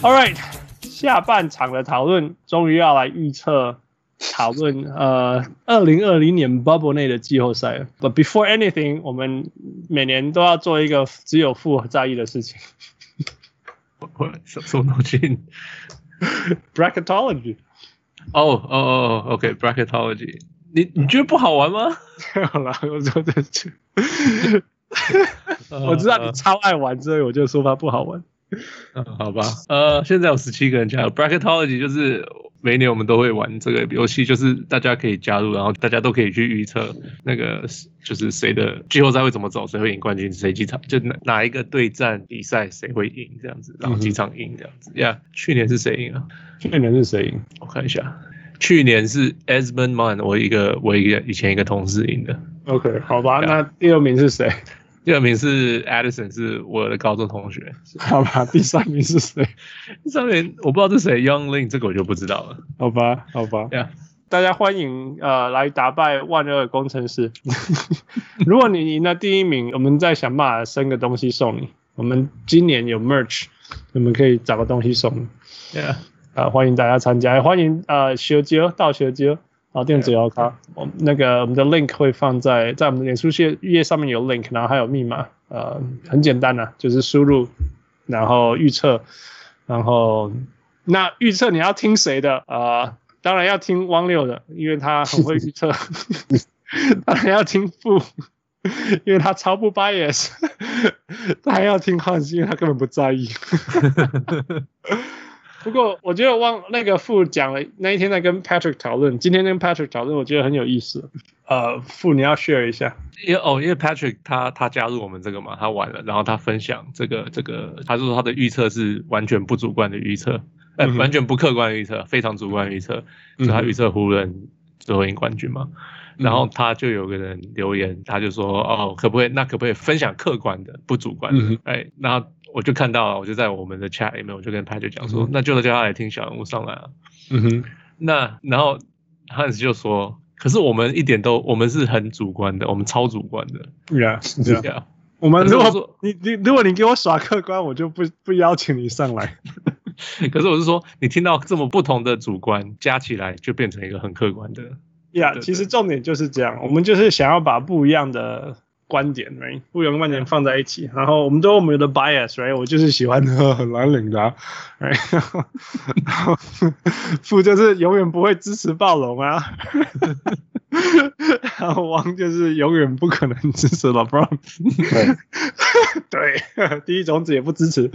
All right，下半场的讨论终于要来预测讨论呃二零二零年 Bubble 内的季后赛了。But before anything，我们每年都要做一个只有富在意的事情。什什么东西？Bracketology。哦哦哦，OK，Bracketology。你你觉得不好玩吗？好了，我说这句。我知道你超爱玩，所以我就说它不好玩。嗯，好吧。呃，现在有十七个人加入 Bracketology，就是每一年我们都会玩这个游戏，就是大家可以加入，然后大家都可以去预测那个就是谁的季后赛会怎么走，谁会赢冠军，谁几场就哪哪一个对战比赛谁会赢这样子，然后几场赢这样子。呀、嗯 yeah，去年是谁赢啊？去年是谁赢？我看一下，去年是 Esmond Man，我一个我一个以前一个同事赢的。OK，好吧，yeah. 那第二名是谁？第二名是 Addison，是我的高中同学。好吧，第三名是谁？第三名我不知道是谁，Young Lin，这个我就不知道了。好吧，好吧。Yeah. 大家欢迎呃来打败万恶的工程师。如果你赢了第一名，我们再想办法生个东西送你。我们今年有 Merch，我们可以找个东西送你。Yeah. 啊，欢迎大家参加，欢迎呃小杰到小杰。好，电子邮卡，我们那个我们的 link 会放在在我们的脸书页页上面有 link，然后还有密码，呃，很简单的，就是输入，然后预测，然后那预测你要听谁的啊、呃？当然要听汪六的，因为他很会预测，当然要听富，因为他超不 bias，还要听汉斯，因为他根本不在意。不过我觉得忘那个傅讲了那一天在跟 Patrick 讨论，今天跟 Patrick 讨论，我觉得很有意思。呃，傅你要 share 一下，因为哦，因为 Patrick 他他加入我们这个嘛，他玩了，然后他分享这个这个，他说他的预测是完全不主观的预测，呃、嗯，完全不客观的预测，非常主观的预测，就他预测湖人最后赢冠军嘛。然后他就有个人留言，他就说哦，可不可以那可不可以分享客观的，不主观的？哎、嗯，那。我就看到了，我就在我们的 chat 里面，我就跟 Patrick 讲说，嗯、那就叫他来听小人物上来啊。嗯哼，那然后 Hans 就说，可是我们一点都，我们是很主观的，我们超主观的。对啊，对啊。我们如果你你如果你给我耍客观，我就不不邀请你上来。可是我是说，你听到这么不同的主观加起来，就变成一个很客观的。呀、yeah，其实重点就是这样，我们就是想要把不一样的。观点，right？不同观点放在一起，然后我们都有我们的 bias，right？我就是喜欢喝很蓝领的，right？然后富就是永远不会支持暴龙啊，然后王就是永远不可能支持 LeBron，对，对，第一种子也不支持，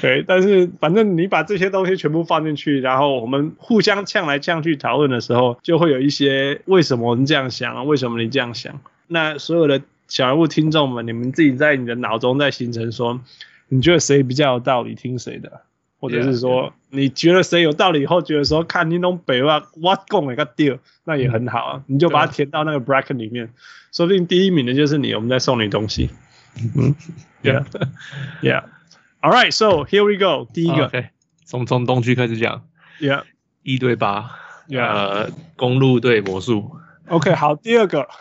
对，但是反正你把这些东西全部放进去，然后我们互相呛来呛去讨论的时候，就会有一些为什么我们这样想，为什么你这样想，那所有的。小人物听众们，你们自己在你的脑中在形成说，你觉得谁比较有道理，听谁的，或者是说 yeah, yeah. 你觉得谁有道理以后，觉得说看你弄北话我讲一个 deal，那也很好啊，你就把它填到那个 bracket 里面，说不定第一名的就是你，我们在送你东西。嗯，Yeah，Yeah，All right，so here we go，第一个，OK，从从东区开始讲，Yeah，一对八，Yeah，呃，公路对魔术，OK，好，第二个。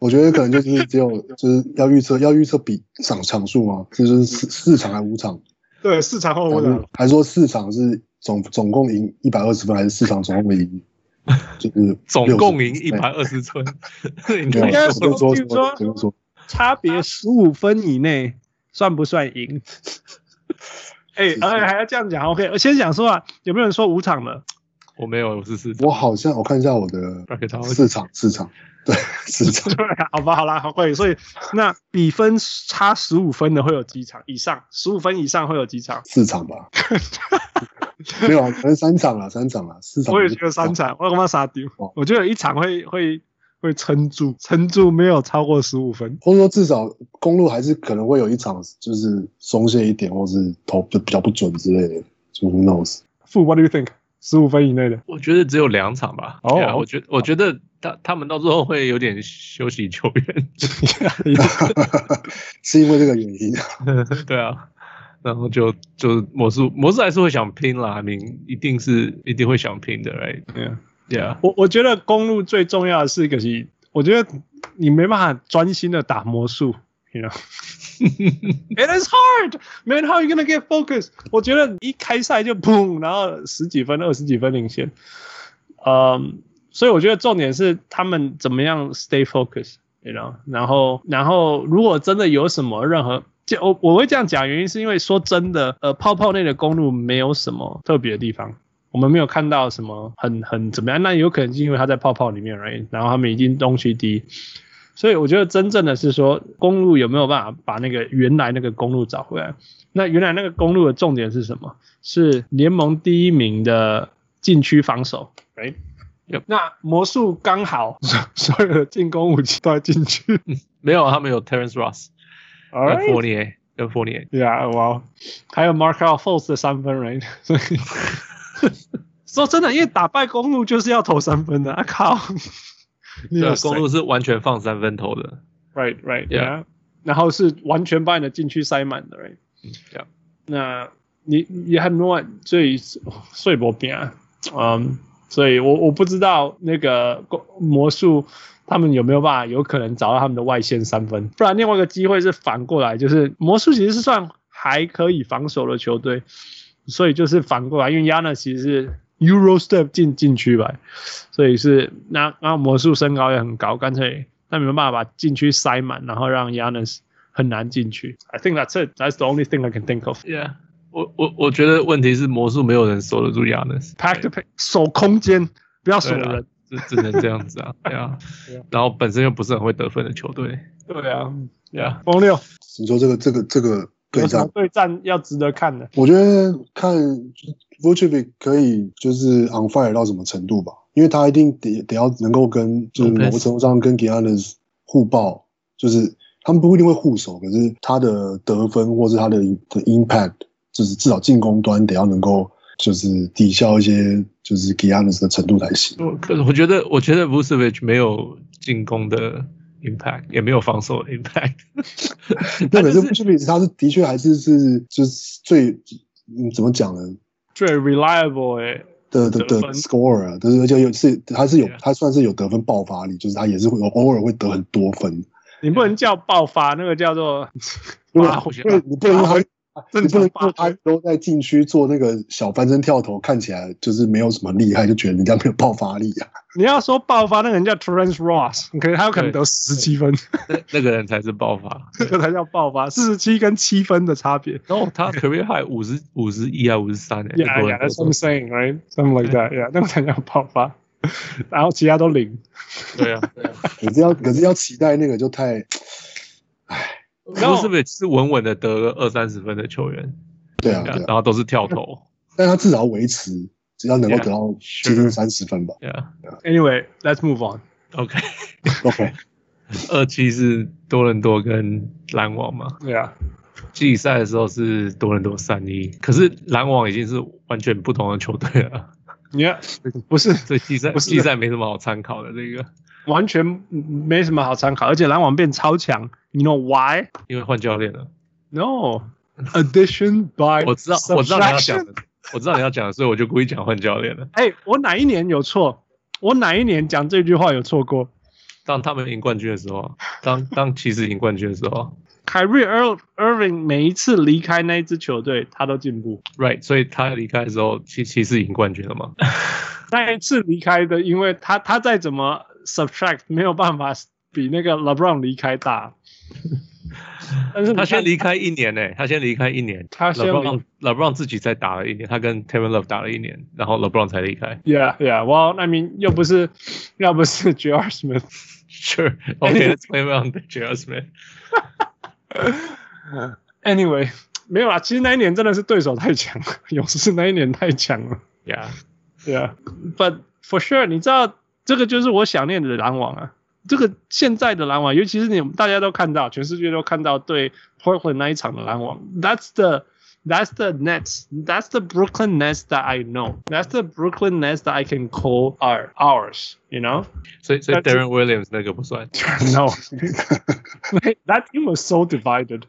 我觉得可能就是只有 就是要预测要预测比场场数嘛？就是四四场还是五场？对，四场或五场。还是说四场是总总共赢一百二十分，还是四场总共赢 就是总共赢一百二十分？应该说说说差别十五分以内算不算赢？哎、欸，而且还要这样讲，OK？我先讲说啊，有没有人说五场的？我没有，我是四场。我好像我看一下我的四场四场。对，是这样。对，好吧，好啦，好，贵。所以那比分差十五分的会有几场以上？十五分以上会有几场？四场吧。没有啊，可能三场了，三场了，四场。我也觉得三场，我他妈傻丢。我觉得有一场会会会撑住，撑住没有超过十五分，或者说至少公路还是可能会有一场就是松懈一点，或是投的比较不准之类的，就 who knows。Fu, what do you think？十五分以内的，我觉得只有两场吧。哦、oh, 我觉得我觉得他他们到最后会有点休息球员，是因为这个原因。对啊，然后就就魔术魔术还是会想拼啦，明一定是一定会想拼的，right？对啊，对啊。我我觉得公路最重要的是一个是，我觉得你没办法专心的打魔术，you know。It is hard, man. How are you gonna get focus？我觉得一开赛就砰，然后十几分、二十几分领先。嗯，所以我觉得重点是他们怎么样 stay focus，you know。然后，然后如果真的有什么任何，就我我会这样讲，原因是因为说真的，呃，泡泡内的公路没有什么特别的地方，我们没有看到什么很很怎么样。那有可能是因为他在泡泡里面，right？然后他们已经东西低。所以我觉得真正的是说，公路有没有办法把那个原来那个公路找回来？那原来那个公路的重点是什么？是联盟第一名的禁区防守。哎.那魔术刚好 所有的进攻武器都在禁区，没有，他们有 Terrence Ross，跟 Fournier，跟 Fournier，Yeah，哇，还有 Markelle Fultz 的三分，right？所以 说真的，因为打败公路就是要投三分的，啊靠！对，公路是完全放三分投的，right right yeah，然后是完全把你的禁区塞满的，right。yeah，那你也很乱，所以碎波边，嗯，所以我我不知道那个魔术他们有没有办法有可能找到他们的外线三分，不然另外一个机会是反过来，就是魔术其实是算还可以防守的球队，所以就是反过来，因为 Giannis 其实是。Euro step 进禁区吧，所以是那那魔术身高也很高，干脆那没有办法把禁区塞满，然后让 Giannis 很难进去。I think that's it. That's the only thing I can think of. Yeah，我我我觉得问题是魔术没有人守得住 Giannis。Pack the pack，守空间，不要守人，只只能这样子啊。对啊，然后本身又不是很会得分的球队。对啊，Yeah，风六，你说这个这个这个对战对战要值得看的？我觉得看。Vucevic 可以就是 on fire 到什么程度吧？因为他一定得得要能够跟就是某个程度上跟 Giannis 互爆，就是他们不一定会互守，可是他的得分或是他的的 impact，就是至少进攻端得要能够就是抵消一些就是 Giannis 的程度才行。可我觉得我觉得 Vucevic 没有进攻的 impact，也没有防守的 impact。那可是 Vucevic 他是的确还是是就是最嗯怎么讲呢？最 reliable 哎的的的 scorer，对，而且有是他是有他算是有得分爆发力，就是他也是会偶尔会得很多分。你不能叫爆发，那个叫做因为你不能他。你不能说他都在禁区做那个小翻身跳投，看起来就是没有什么厉害，就觉得人家没有爆发力啊。你要说爆发，那个人叫 Terrence Ross，可能他有可能得十七分，那个人才是爆发，这个才叫爆发，四十七跟七分的差别。然后他 career high 五十五十一啊五十三诶，Yeah yeah，that's what I'm saying right，something like that，Yeah，那个才叫爆发，然后其他都零。对啊，可是要可是要期待那个就太，唉。然后是不是是稳稳的得个二三十分的球员？对啊，然后都是跳投，但他至少维持，只要能够得到接近三十分吧。Anyway，let's move on。OK，OK。二七是多伦多跟篮网嘛？对啊。季赛的时候是多伦多三一，可是篮网已经是完全不同的球队了。你看，不是，这季赛季赛没什么好参考的，这个完全没什么好参考，而且篮网变超强。You know why？因为换教练了。No，addition by 我知道，我知道你要讲的，我知道你要讲的，所以我就故意讲换教练了。哎，我哪一年有错？我哪一年讲这句话有错过？当他们赢冠军的时候，当当骑士赢冠军的时候，Kyrie Irving 每一次离开那一支球队，他都进步。Right，所以他离开的时候，骑骑士赢冠军了吗？那一次离开的，因为他他再怎么 subtract 没有办法比那个 LeBron 离开大。但是他先离开一年呢、欸，他先离开一年，他先 LeBron LeBron 自己再打了一年，他跟 Kevin Love 打了一年，然后 LeBron 才离开。Yeah, yeah. Well, I mean，又不是，要不是 J.R. Smith。Sure. OK，let's play around J.R. Smith。Anyway，没有啦，其实那一年真的是对手太强了，勇士那一年太强了。Yeah, yeah. But for sure，你知道这个就是我想念的篮网啊。这个现在的篮网，尤其是你们大家都看到，全世界都看到对 Portland 那一场的篮网，That's the That's the Nets, That's the Brooklyn Nets that I know, That's the Brooklyn Nets that I can call our ours, you know? 所以所以 Darren Williams 那个不算，No, That team was so divided.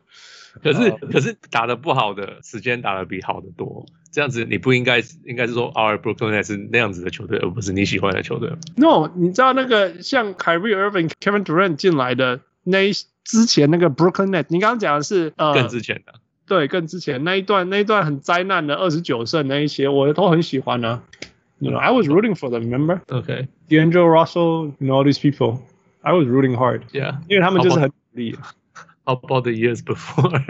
可是可是打得不好的时间打得比好的多。这样子你不应该应该是说 Our Brooklyn Nets 是那样子的球队，而不是你喜欢的球队。No，你知道那个像 Kyrie Irving、Kevin Durant 进来的那一之前那个 Brooklyn Nets，你刚刚讲的是呃更之前的，对，更之前那一段那一段很灾难的二十九胜那一些，我都很喜欢呢、啊。You know, I was rooting for them, remember? Okay. D'Angelo Russell, you know all these people. I was rooting hard. Yeah. 因为他们就是很努力。How about the years before?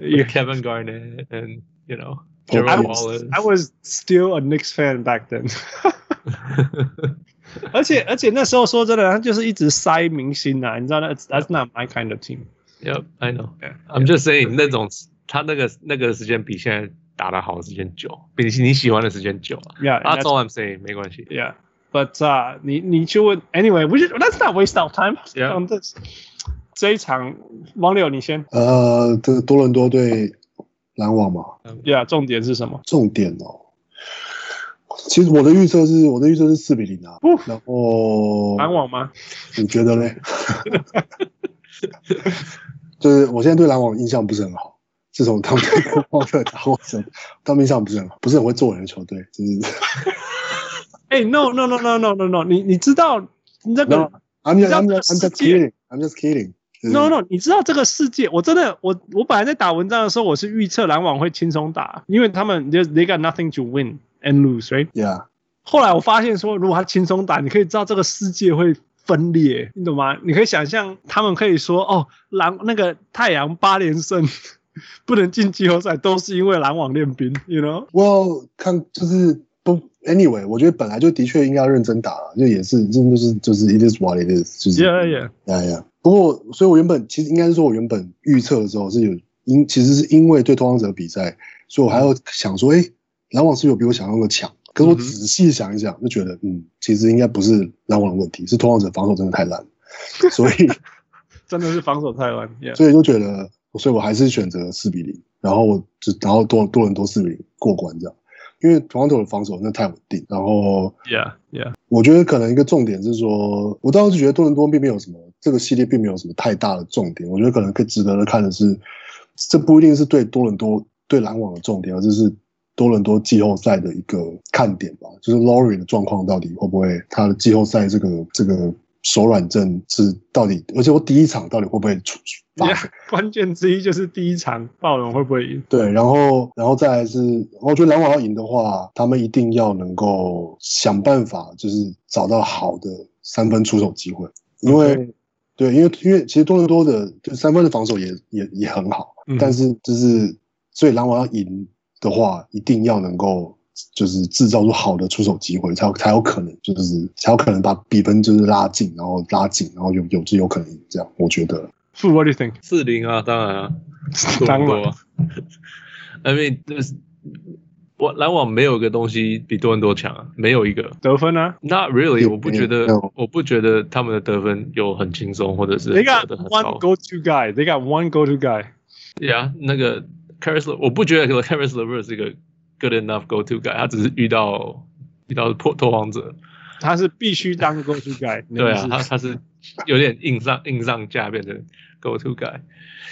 Yeah. Kevin Garnett and you know I Gerald was, Wallace. I was still a Knicks fan back then. 而且而且那时候说真的，他就是一直塞明星啊，你知道那 That's not my kind of team. Yep, I know. Yeah. I'm just saying 那种他那个那个时间比现在打得好的时间久，比你喜欢的时间久啊。 Yeah, That's that's- all I'm saying. 没关系。 Yeah, but uh, 你你去问 anyway, we should let's not waste our time Yeah. on this. 这一场，王柳你先。呃，这个多伦多对篮网嘛，Yeah，重点是什么？重点哦。其实我的预测是，我的预测是四比零啊。哦然后篮网吗？你觉得嘞？就是我现在对篮网印象不是很好，自从他们跟沃特打过之后，他们印象不是很好，不是很会做人的球队，就是。哎、n o no no no no no no，你你知道那个 No, I'm just, I'm just kidding. I'm just kidding. 就是 no no，你知道这个世界，我真的我我本来在打文章的时候，我是预测篮网会轻松打，因为他们 they they got nothing to win and lose，right？Yeah. 后来我发现说，如果他轻松打，你可以知道这个世界会分裂，你懂吗？你可以想象他们可以说，哦，篮那个太阳八连胜 不能进季后赛，都是因为篮网练兵，you know？Well，看就是不，anyway，我觉得本来就的确应该要认真打了，就也是，真的就是就是 it is what it is，就是 Yeah yeah，yeah yeah。不过，所以我原本其实应该是说，我原本预测的时候是有因，其实是因为对拓荒者比赛，所以我还要想说，哎、篮网是有比我想象的强。可是我仔细想一想，就觉得，嗯，其实应该不是篮网的问题，是拓荒者防守真的太烂，所以 真的是防守太烂，yeah。所以就觉得，所以我还是选择四比零，然后我就然后多多伦多四比零过关这样，因为拓荒者的防守真的太稳定，然后 Yeah, yeah. 我觉得可能一个重点是说，我当时觉得多伦多并没有什么这个系列并没有什么太大的重点，我觉得可能更值得的看的是，这不一定是对多伦多对篮网的重点，而这是多伦多季后赛的一个看点吧，就是 Laurie 的状况到底会不会他的季后赛这个这个手软症是到底，而且我第一场到底会不会出 发生关键之一就是第一场暴龙会不会赢？对，然后，然后再来是，我觉得篮网要赢的话，他们一定要能够想办法，就是找到好的三分出手机会，因为 Okay. 对，因为因为其实多伦多的就三分的防守也也也很好，嗯但是就是所以篮网要赢的话，一定要能够就是制造出好的出手机会，才有才有可能就是才有可能把比分就是拉近，然后拉近，然后有有就有可能赢这样，我觉得。Fu, what do you think？四零啊，当然啊，多 当然伦多啊。I mean，就是我篮网没有一个东西比多伦多强啊，没有一个。得分啊 Not really，我不觉得我不觉得他们的得分有很轻松，或者是，They got one。go-to guy. They got one go-to guy. Yeah，那个 Caris，Le- 我不觉得 Caris LeVert 是一个 good enough go to guy，他只是遇到遇到破拓荒者。他是必须当 go-to guy。对啊，他他是有点硬上硬上架变成 go to guy。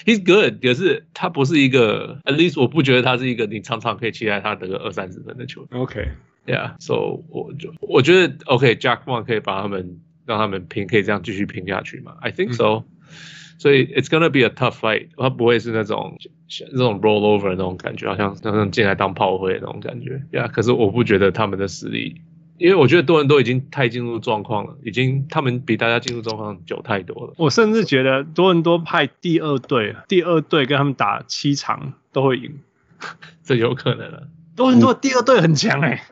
He's good，可是他不是一个，at least 我不觉得他是一个你常常可以期待他得个二三十分的球员。OK，Yeah，so 我就我觉得 OK，Jack、Vaughn 可以把他们让他们拼，可以这样继续拼下去嘛？I think so、所以 it's gonna be a tough fight，它不会是那种那种 roll over 那种感觉，好像那种进来当炮灰那种感觉。Yeah，可是我不觉得他们的实力，因为我觉得多伦多已经太进入状况了，已经他们比大家进入状况久太多了。我甚至觉得多伦多派第二队，第二队跟他们打七场都会赢。这有可能啊。多伦多第二队很强哎、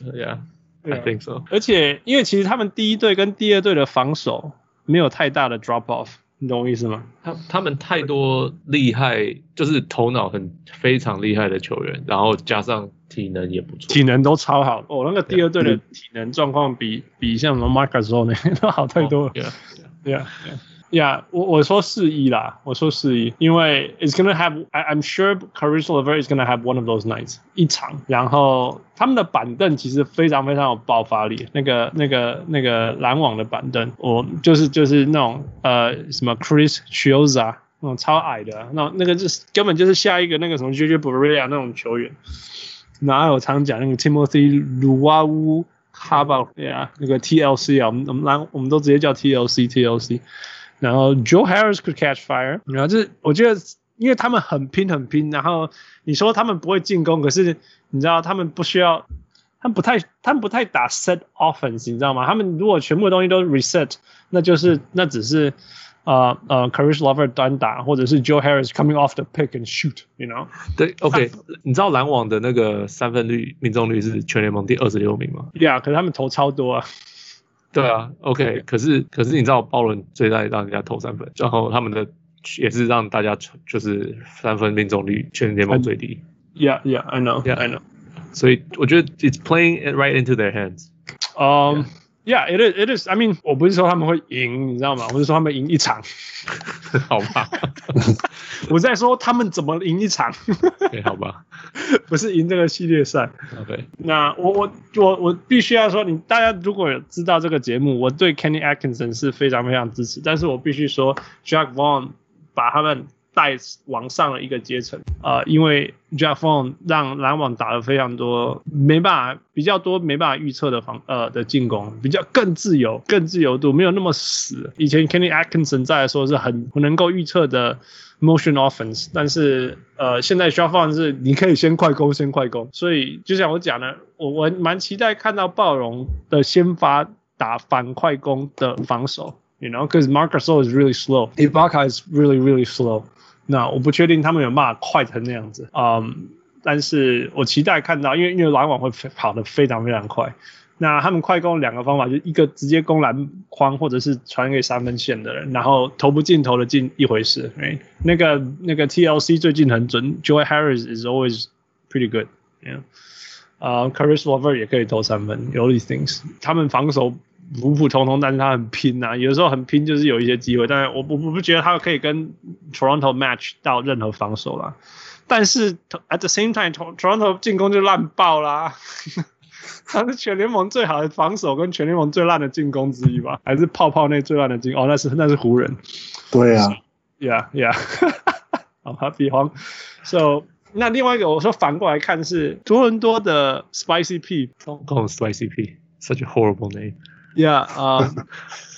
Yeah，I 对啊 think so。而且因为其实他们第一队跟第二队的防守没有太大的 drop off，你懂我意思吗？他他们太多厉害，就是头脑很非常厉害的球员，然后加上体能也不错。体能都超好哦，那个第二队的体能状况比比像什么 Marcus 那 都好太多了。Yeah, Yeah, yeah, yeah. 我我说四一啦，我说四一，因为 it's gonna have I I'm sure Caris LeVert is gonna have one of those nights 一场，然后他们的板凳其实非常非常有爆发力，那个那个那个篮网的板凳，我就是就是那种呃什么 Chris Chioza 那种超矮的，那那个就是根本就是下一个那个什么 JJ Barea 那种球员，然后我常讲那个 Timothy Luau 哈巴呀，那个 TLC 啊，我们我们来我们都直接叫 TLC TLC。然后 Joe Harris could catch fire，然后这我觉得，因为他们很拼很拼，然后你说他们不会进攻，可是你知道他们不需要，他们不太，他们不太打 set offense，你知道吗？他们如果全部的东西都 reset，那就是那只是。呃呃，Caris LeVert 单打，或者是 Joe Harris coming off the pick and shoot，you know？对，OK，你知道篮网的那个三分率命中率是全联盟第二十六名吗？Yeah，可是他们投超多啊。对啊，OK，可是可是你知道鲍伦最爱让人家投三分，然后他们的也是让大家就是三分命中率全联盟最低。Yeah，Yeah，I know，Yeah，I know。所以我觉得 it's playing it right into their hands。嗯。Yeah, it is. It is. I mean，我不是说他们会赢，你知道吗？我是说他们赢一场，好吧？我在说他们怎么赢一场，对，好吧？不是赢这个系列赛。OK，那我我我我必须要说，你大家如果有知道这个节目，我对 Kenny Atkinson 是非常非常支持，但是我必须说，Jacque Vaughn 把他们。带往上的一个阶层。啊，因为 Jeff o n 让篮网打了非常多没办法比较多没办法预测的防呃的进攻，比较更自由，更自由度没有那么死。以前 Kenny Atkinson 在说是很能够预测的 motion offense，但是呃，现在 Jeff o n 是你可以先快攻，先快攻。所以就像我讲的，我我蛮期待看到暴龙的先发打反快攻的防守。You know, because Marcus is really slow. Ibaka is really, really slow. 那我不确定他们有骂快成那样子，嗯，但是我期待看到，因为因为篮网会跑得非常非常快。那他们快攻两个方法，就一个直接攻篮筐，或者是传给三分线的人，然后投不进投得进一回事。哎，那个那个 TLC 最近很准，Joe Harris is always pretty good。嗯，啊，Caris LeVert 也可以投三分，all these things，他们防守。普普通通，但是他很拼呐、啊，有时候很拼，就是有一些机会。但是我我我不觉得他可以跟 Toronto match 到任何防守啦。但是 at the same time，Toronto 进攻就烂爆啦。他是全联盟最好的防守跟全联盟最烂的进攻之一吧？还是泡泡内最烂的进攻？哦，那是那是湖人。对啊，Yeah Yeah。好，他比方。So 那另外一个我说反过来看是多伦多的 Spicy P，Don't call Spicy P，such a horrible name。Yeah，啊，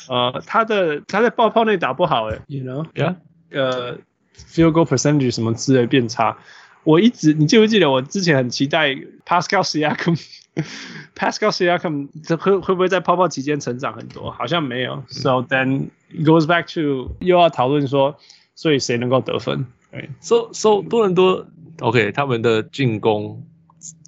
呃，他的他在爆泡内打不好诶，you know，Yeah，呃，field goal percentage 什么之类变差。我一直，你记不记得我之前很期待 Pascal Siakam，Pascal Siakam 这会会不会在泡泡期间成长很多？好像没有。So then goes back to 又要讨论说，所以谁能够得分？对，So so 多伦多，OK，他们的进攻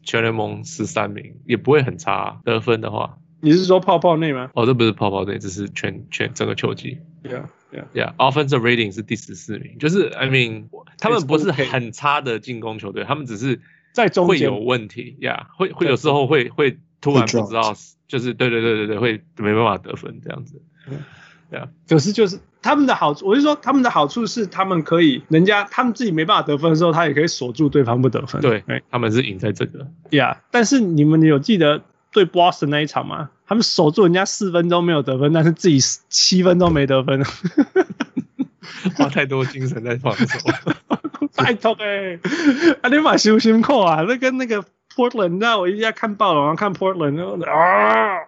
全联盟十三名，也不会很差，得分的话。你是说泡泡内吗？哦，这不是泡泡内，这是全全整个球季。Yeah, yeah, yeah. Offensive rating 是第十四名，就是 I mean，他们不是很差的进攻球队，他们只是在中间会有问题。Yeah，会会有时候会会突然不知道，就是对对对对对，会没办法得分这样子。Yeah，可是就是他们的好处，我是说他们的好处是他们可以，人家他们自己没办法得分的时候，他也可以锁住对方不得分。对，他们是赢在这个。Yeah，但是你们有记得？对 Boston 那一场嘛，他们守住人家四分钟没有得分，但是自己七分钟没得分，花太多精神在防守。拜托哎，啊你把修心扣啊，那跟那个 Portland，你知道我一直在看报了，然后看 Portland，然后啊，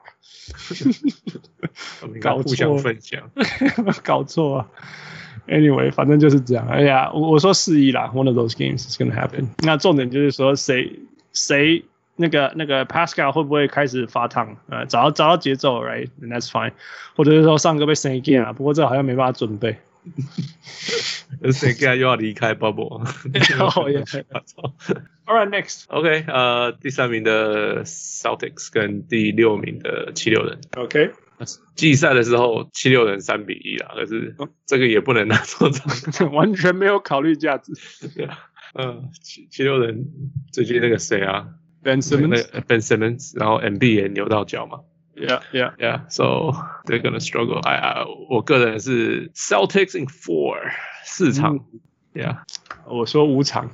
搞互相分享，搞错啊。Anyway，反正就是这样。哎呀，我我说四一啦，One of those games is gonna happen。那重点就是说谁谁。那个那个 Pascal 会不会开始发烫？呃，找到找到节奏，right？That's fine。或者是说上个被 Say Again 啊，不过这好像没办法准备。Say Again 又要离开 Bubble。哦耶！All right, next。OK，呃，第三名的 Celtics 跟第六名的七六人。OK。季赛的时候七六人三比一啊，可是这个也不能拿做账，完全没有考虑价值。对啊，嗯，七七六人最近那个谁啊？Ben Simmons，Ben Simmons，然后 Embiid 也扭到脚嘛。Yeah, yeah, yeah. So they're gonna struggle. I, I 我个人是 Celtics in four 四场。Yeah，我说五场，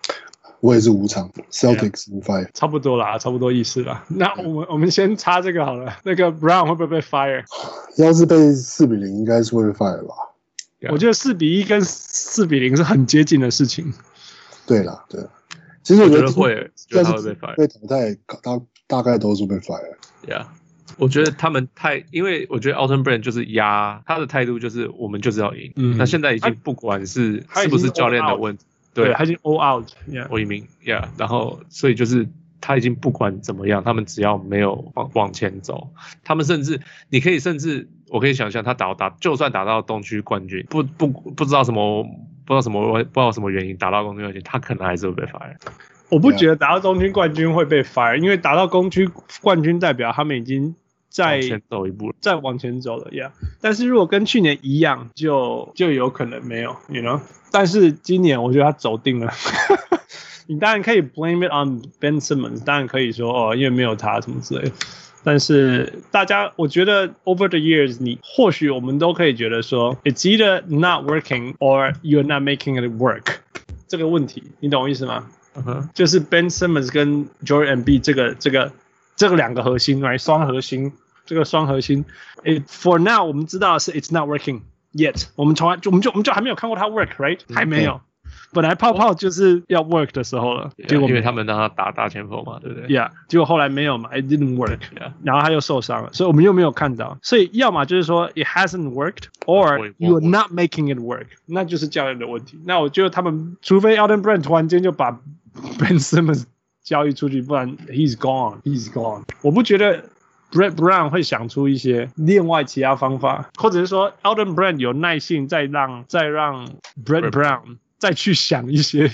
我也是五场。Celtics in five，差不多啦，差不多意思啦。那我们我们先插这个好了。那个 Brown 会不会被 fire？要是被四比零，应该是会被 fire 吧。我觉得四比一跟四比零是很接近的事情。对啦，对。其实我觉得会，但是被淘汰，大大概都是被 fire。Yeah，我觉得他们太，因为我觉得 Alton Brand 就是压他的态度，就是我们就是要赢。嗯，那现在已经不管是是不是教练的问题，对，他已经 all out。Yeah，我一名，Yeah，然后所以就是他已经不管怎么样，他们只要没有往往前走，他们甚至你可以甚至我可以想象他打打，就算打到东区冠军，不不不知道什么不知道什么不知道什么原因打到公区冠军，他可能还是会被 fire。我不觉得打到东区冠军会被 fire，因为打到东区冠军代表他们已经在往前走一步，再往前走了呀。Yeah. 但是如果跟去年一样，就就有可能没有，you know。但是今年我觉得他走定了。你当然可以 blame it on Ben Simmons，当然可以说哦，因为没有他什么之类的。但是大家，我觉得 over the years，你或许我们都可以觉得说，it's either not working or you're not making it work 这个问题，你懂我意思吗？就是 Ben Simmons 跟 Joel Embiid 这个这个这个两个核心来双核心，这个双核心。It, for now 我们知道是 It's not working yet，我们从来就我们就我们就还没有看过他 work，right？还没有。 本来泡泡就是要 work 的时候了，结果因为他们让他打大前锋嘛，对不对？Yeah，结果后来没有嘛，It didn't work。然后他又受伤了，所以我们又没有看到。所以要么就是说 It hasn't worked，or you're not making it work，那就是教练的问题。那我觉得他们除非 Alden Brand 突然间就把 Ben Simmons 交易出去，不然 He's gone，He's gone。我不觉得 Brett Brown 会想出一些另外其他方法，或者是说 Alden Brand 有耐性再让再让 Brett Brown。再去想一些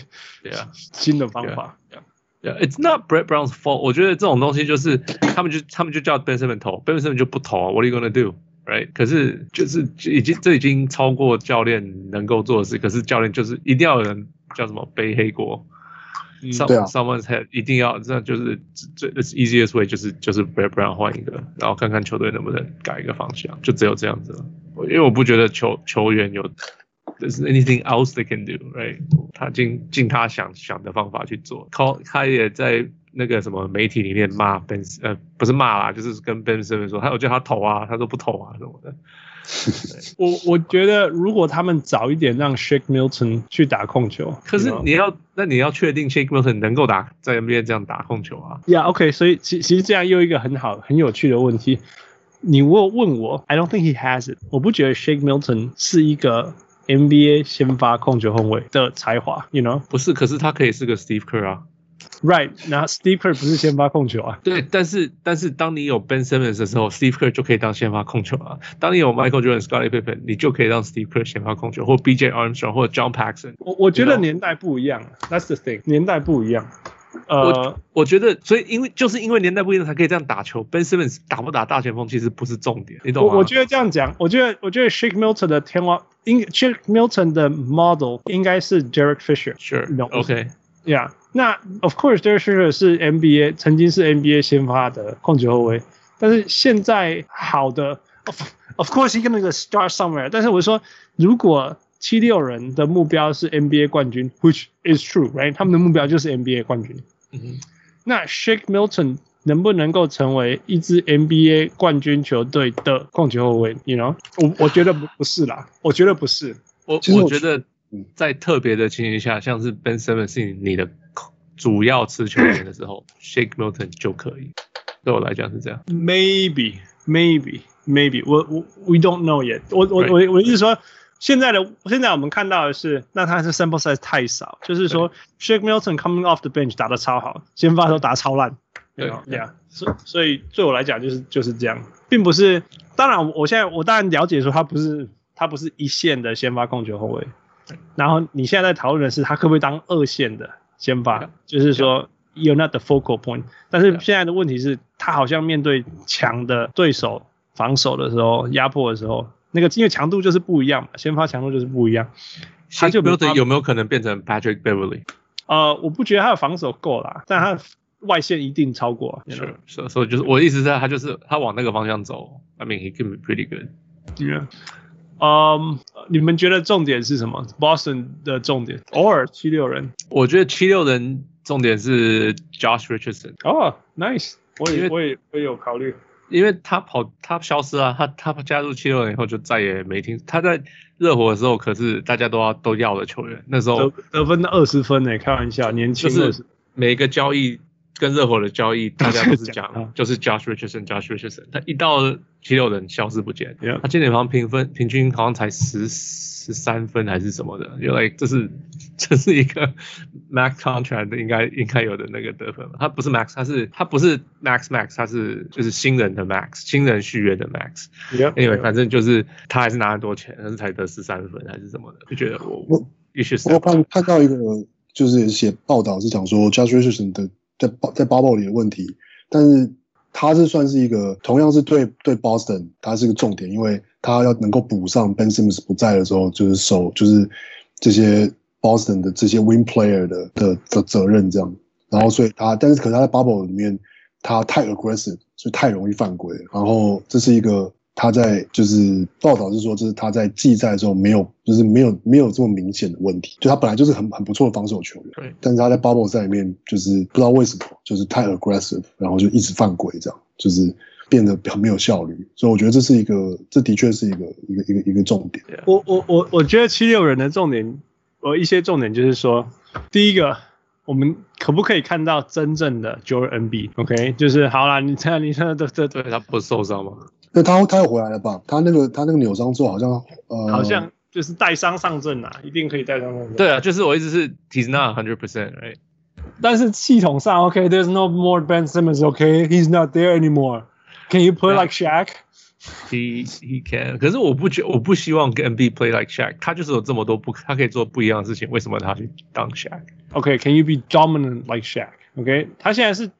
新的方法。Yeah，It's not Brett Brown's fault。我觉得这种东西就是他们就他们就叫 Ben Simmons 投，Ben Simmons 就不投啊。What are you gonna do？Right？可是就是已经这已经超过教练能够做的事。可是教练就是一定要有人叫什么背黑锅。Some someone's head 一定要这样，就是最 easiest way 就是就是 Brett Brown 换一个，然后看看球队能不能改一个方向，就只有这样子了。因为我不觉得球球员有。There's anything else they can do, right？他尽尽他想想的方法去做。他他也在那个什么媒体里面骂 Ben，呃，不是骂啦，就是跟 Ben Simmons 说，他我叫他投啊，他说不投啊什么的。我我觉得如果他们早一点让 Shake Milton 去打控球，可是你要那你要确定 Shake Milton 能够打在 NBA 这样打控球啊？Yeah，OK，、okay, 所以其其实这样又一个很好很有趣的问题。你问问我，I don't think he has it。我不觉得 Shake Milton 是一个。NBA 先发控球后卫的才华，you know？不是，可是他可以是个 Steve Kerr 啊，right？那 Steve Kerr 不是先发控球啊？对，但是但是当你有 Ben Simmons 的时候，Steve Kerr 就可以当先发控球啊。当你有 Michael Jordan、Scottie Pippen，你就可以让 Steve Kerr 先发控球，或 BJ Armstrong 或 John Paxson。我我觉得年代不一样，That's the thing，年代不一样。呃，我我觉得，所以因为就是因为年代不一样，才可以这样打球。Ben Simmons 打不打大前锋其实不是重点，你懂吗？我我觉得这样讲，我觉得我觉得 Shake Milton 的天花，应 Shake Milton 的 model 应该是 Derek Fisher，Sure，OK，Yeah。那 Of course Derek Fisher 是 NBA 曾经是 NBA 先发的控球后卫，但是现在好的，Of Of course 一个那个 start somewhere，但是我说如果。七六人的目标是 NBA 冠军，which is true，right？他们的目标就是 NBA 冠军。嗯哼，那 Shake Milton 能不能够成为一支 NBA 冠军球队的控球后卫？You know，我我觉得不不是啦，我觉得不是。我我觉得在特别的情形下，像是 Ben Simmons 是你的主要持球员的时候，Shake Milton 就可以。对我来讲是这样。Maybe，maybe，maybe，我我 We don't know yet 我。我我我我意思说。现在的现在我们看到的是，那他是 sample size 太少，就是说 Shake Milton coming off the bench 打得超好，先发都打超烂，对啊，对。啊，所所以对我来讲就是就是这样，并不是，当然我现在我当然了解说他不是他不是一线的先发控球后卫，然后你现在在讨论的是他可不可以当二线的先发，就是说 you're not the focal point，但是现在的问题是，他好像面对强的对手防守的时候，压迫的时候。那个因为强度就是不一样嘛，先发强度就是不一样。他就没有有没有可能变成 Patrick Beverly？呃，我不觉得他的防守够啦，但他外线一定超过。是是，所以就是我的意思是，他就是他往那个方向走。I mean he can be pretty good。Yeah。嗯，你们觉得重点是什么？Boston 的重点，偶尔七六人。我觉得七六人重点是 Josh Richardson。哦，Nice。我也我也我也有考虑。因为他跑，他消失了，他他加入七六人以后就再也没听。他在热火的时候可是大家都要都要的球员，那时候得得分的二十分呢，开玩笑，年轻就是每个交易跟热火的交易，大家都是讲 就是 Josh Richardson，Josh Richardson，他一到七六人消失不见.他今年好像评分平均好像才十十三分还是什么的，因为这是这是一个 max contract 应该应该有的那个得分，他不是 max，他是他不是 max max，他是就是新人的 max，新人续约的 max，因为 Yeah. 反正就是他还是拿很多钱，但是才得十三分还是什么的，就觉得我我也许是我看看到一个就是也写报道是讲说 Josh Richardson 的。在在 bubble 里的问题，但是他是算是一个同样是对对 Boston，他是一个重点，因为他要能够补上 Ben Simmons 不在的时候，就是守就是这些 Boston 的这些 win player 的的的责任这样。然后所以他，但是可是他在 bubble 里面他太 aggressive，所以太容易犯规。然后这是一个。他在就是报道是说，就是他在季赛的时候没有，就是没有没有这么明显的问题。就他本来就是很很不错的防守球员，对。但是他在 bubble 赛里面就是不知道为什么，就是太 aggressive，然后就一直犯规，这样就是变得很没有效率。所以我觉得这是一个，这的确是一个一个一个一个重点。我我我我觉得七六人的重点，我一些重点就是说，第一个，我们可不可以看到真正的 Joel Embiid？OK，就是好啦，你看你看这这对他不受伤吗？那他他又回来了吧？他那个他那个扭伤之后，好像呃，好像就是带伤上阵啊，一定可以带伤上阵。对啊，就是我一直是，he's not hundred percent，right？但是系统上，OK，there's、okay, no more Ben Simmons，OK，he's、okay? not there anymore。Can you play like Shaq？He he can。可是我不觉，我不希望跟 Embiid play like Shaq。他就是有这么多不，他可以做不一样的事情，为什么他去当 Shaq？OK，Can、okay, you be dominant like Shaq？OK，、okay? 他现在是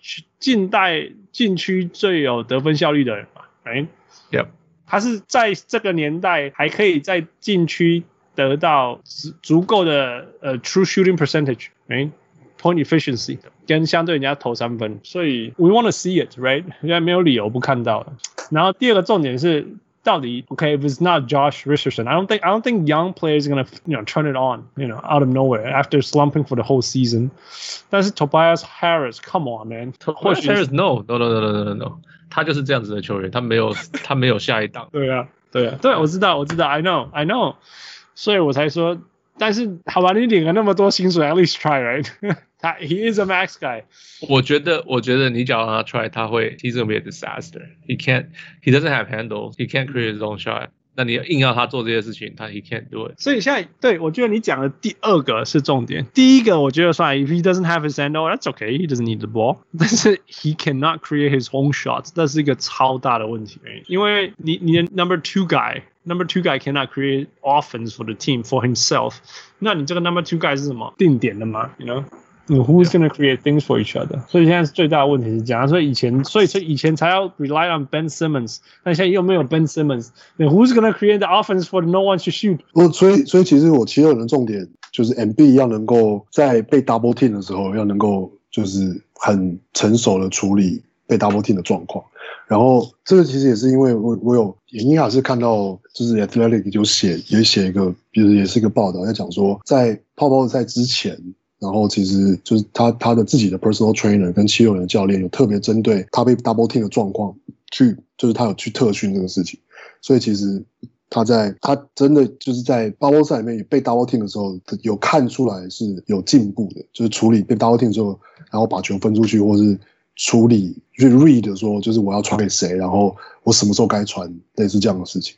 近代禁区最有得分效率的人嘛？哎。Yep. 他是在这个年代还可以在禁区得到足足够的呃 true shooting percentage，哎，point efficiency 跟相对人家投三分，所以 we want to see it，right？现在没有理由不看到的。然后第二个重点是，到底 OK，if、okay, it's not Josh Richardson，I don't think I don't think young players are gonna you know turn it on，you know out of nowhere after slumping for the whole season。但是 Tobias Harris，come on man，Tobias Harris，no，no no no no no no no。 他就是这样子的球员，他没有他没有下一档。对啊，对啊，对，我知道，我知道，I know, I know，所以我才说，但是好吧，你领了那么多薪水，at least try, right？他 he is a max guy。我觉得，我觉得你只要让他 try，他会，he's gonna be a disaster。He can't, he doesn't have handles, he can't create his own shot。那你硬要他做这些事情，他 he can't do it。所以现在对我觉得你讲的第二个是重点，第一个我觉得算，if he doesn't have his handle，that's okay, he doesn't need the ball。但是 he cannot create his own shots，这是一个超大的问题，因为你你的 number two guy，number two guy cannot create offense for the team for himself，那你这个 number two guy 是什么？定点的吗？You know？Who's gonna create things for each other？所以现在最大的问题是这样，所以以前，所以所以以前才要 rely on Ben Simmons，但现在又没有 Ben Simmons，那 Who's gonna create the offense for no one to shoot？我所以所以其实我其实有的重点就是 Embiid 要能够在被 double team 的时候，要能够就是很成熟的处理被 double team 的状况。然后这个其实也是因为我我有也应该是看到就是 Athletic 就写也写一个，就是也是一个报道在讲说，在泡泡赛之前。然后其实就是他他的自己的 personal trainer 跟七六人的教练有特别针对他被 double team 的状况去，就是他有去特训这个事情，所以其实他在他真的就是在 bubble 赛里面被 double team 的时候，有看出来是有进步的，就是处理被 double team 之后，然后把球分出去，或是处理去 read 说就是我要传给谁，然后我什么时候该传，类似这样的事情。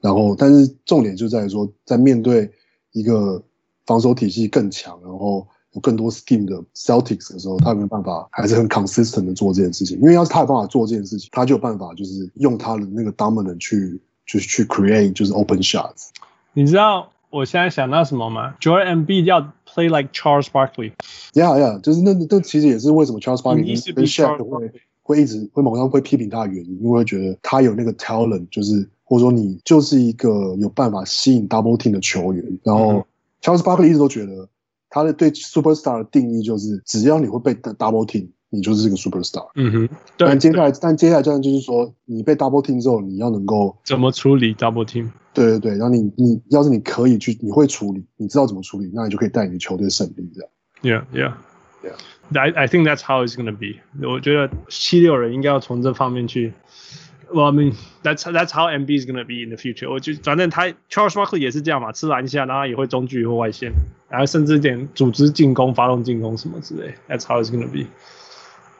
然后但是重点就在于说，在面对一个。防守体系更强，然后有更多 scheme 的 Celtics 的时候，他没有办法，还是很 consistent 的做这件事情。因为要是他有办法做这件事情，他就有办法，就是用他的那个 dominant 去，就是去 create 就是 open shots。你知道我现在想到什么吗？Joel Embiid 要 play like Charles Barkley。Yeah, yeah，就是那那其实也是为什么 Charles Barkley 跟 Shaq 会会一直会某上会批评他的原因，因为会觉得他有那个 talent，就是或者说你就是一个有办法吸引 double team 的球员，然后。嗯 Charles Barkley 一直都觉得，他的对 superstar 的定义就是，只要你会被 double team，你就是这个 superstar。嗯哼。但接下来，但接下来这样就是说，你被 double team 之后，你要能够怎么处理 double team？对对对，然后你你要是你可以去，你会处理，你知道怎么处理，那你就可以带你的球队胜利这样。Yeah, yeah, yeah. I I think that's how it's gonna be。我觉得七六人应该要从这方面去。Well, I mean, that's that's how Embiid is gonna be in the future。我就反正他 Charles Barkley 也是这样嘛，吃篮下，然后也会中距或外线，然后甚至点组织进攻、发动进攻什么之类。That's how it's gonna be。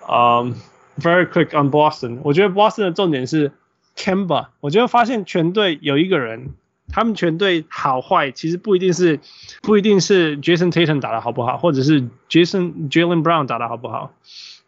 嗯、um,，very quick on Boston。我觉得 Boston 的重点是 Kemba。我觉得发现全队有一个人，他们全队好坏其实不一定是不一定是 Jason Tatum 打得好不好，或者是 Jason Jaylen Brown 打得好不好，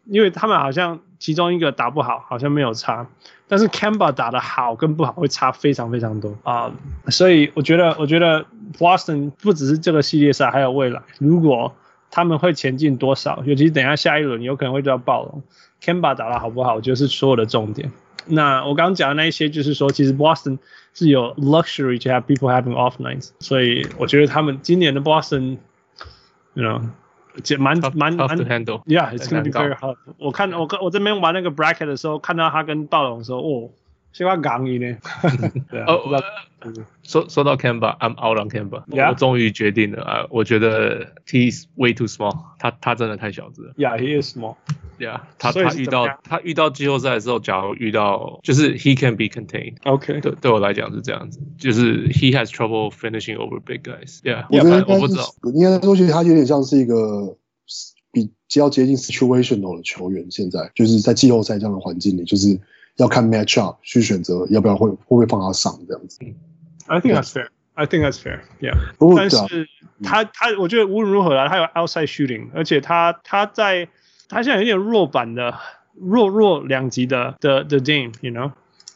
因为他们好像其中一个打不好，好像没有差。但是 Kemba 打的好跟不好会差非常非常多啊，uh, 所以我觉得我觉得 Boston 不只是这个系列赛，还有未来，如果他们会前进多少，尤其是等一下下一轮有可能会遇到暴龙，Kemba 打的好不好，我觉得是所有的重点。那我刚刚讲的那一些，就是说其实 Boston 是有 luxury to have people having off nights，所以我觉得他们今年的 Boston，you know。蛮蛮蛮蛮，Yeah，it's gonna be very hard。我看我跟我这边玩那个 bracket 的时候，看到他跟暴龙的时候，哦，希望강이呢。哦，说说到 Kemba，I'm out on Kemba。我终于决定了啊，我觉得 he's way too small。他他真的太小只了。Yeah，he is small。Yeah，他他遇到他遇到季后赛的时候，假如遇到就是 he can be contained。OK，对对我来讲是这样子，就是 he has trouble finishing over big guys。Yeah，我觉得我不知道，应该说其实他有点像是一个比较接近 situational 的球员。现在就是在季后赛这样的环境里，就是要看 match up 去选择要不要会会不会放他上这样子。I think that's fair. I think that's fair. Yeah，但是他他我觉得无论如何啦，他有 outside shooting，而且他他在。他现在有点弱版的弱弱两级的的的 Dame，you know，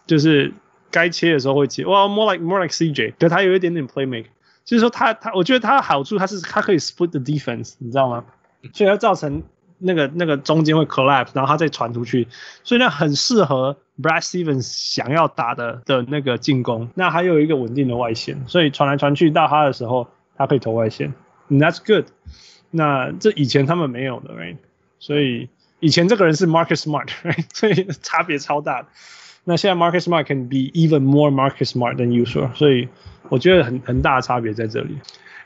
就是该切的时候会切。哇，more like more like CJ，可他有一点点 play make，就是说他他，我觉得他的好处他是他可以 split the defense，你知道吗？所以他造成那个那个中间会 collapse，然后他再传出去，所以那很适合 Brad Stevens 想要打的的那个进攻。那还有一个稳定的外线，所以传来传去到他的时候，他可以投外线，that's good。那这以前他们没有的，right？所以以前这个人是 Marcus Smart，right? 所以差别超大的。那现在 Marcus Smart can be even more Marcus Smart than usual，所以我觉得很很大的差别在这里。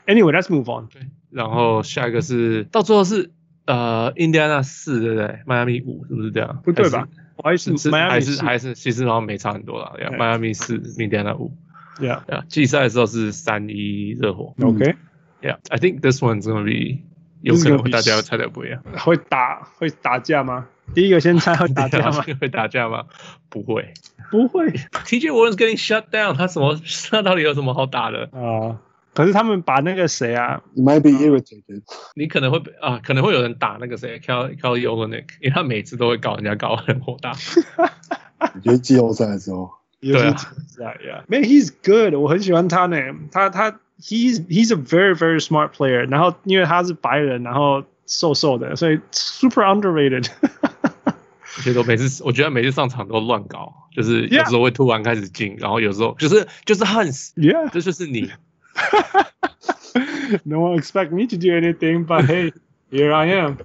Anyway，let's move on。对然后下一个是到最后是呃，印第安纳四对不对？迈阿密五是不是这样？不对吧？我还是迈阿密是还是其实好像没差很多啦。迈阿密四，印第安纳五。Yeah，季赛的时候是三一热火。OK。Yeah，I think this one's gonna be 有可能大家猜的不一样，会打会打架吗？第一个先猜会打架吗？会打架吗？不会，不会。TJ Warren's getting shut down，他什么？他到底有什么好打的？啊，可是他们把那个谁啊，might be irritated。你可能会被啊，可能会有人打那个谁，Kelly Kelly Olynyk，因为他每次都会搞人家搞很火大。你觉得季后赛的时候？对啊，Man he's good，我很喜欢他呢，他他。He's he's a very very smart player。然后因为他是白人，然后瘦瘦的，所以 super underrated。我觉得每次我觉得每次上场都乱搞，就是有时候会突然开始进，然后有时候就是就是 Hans，Yeah，这就是你。No one expect me to do anything, but hey, here I am.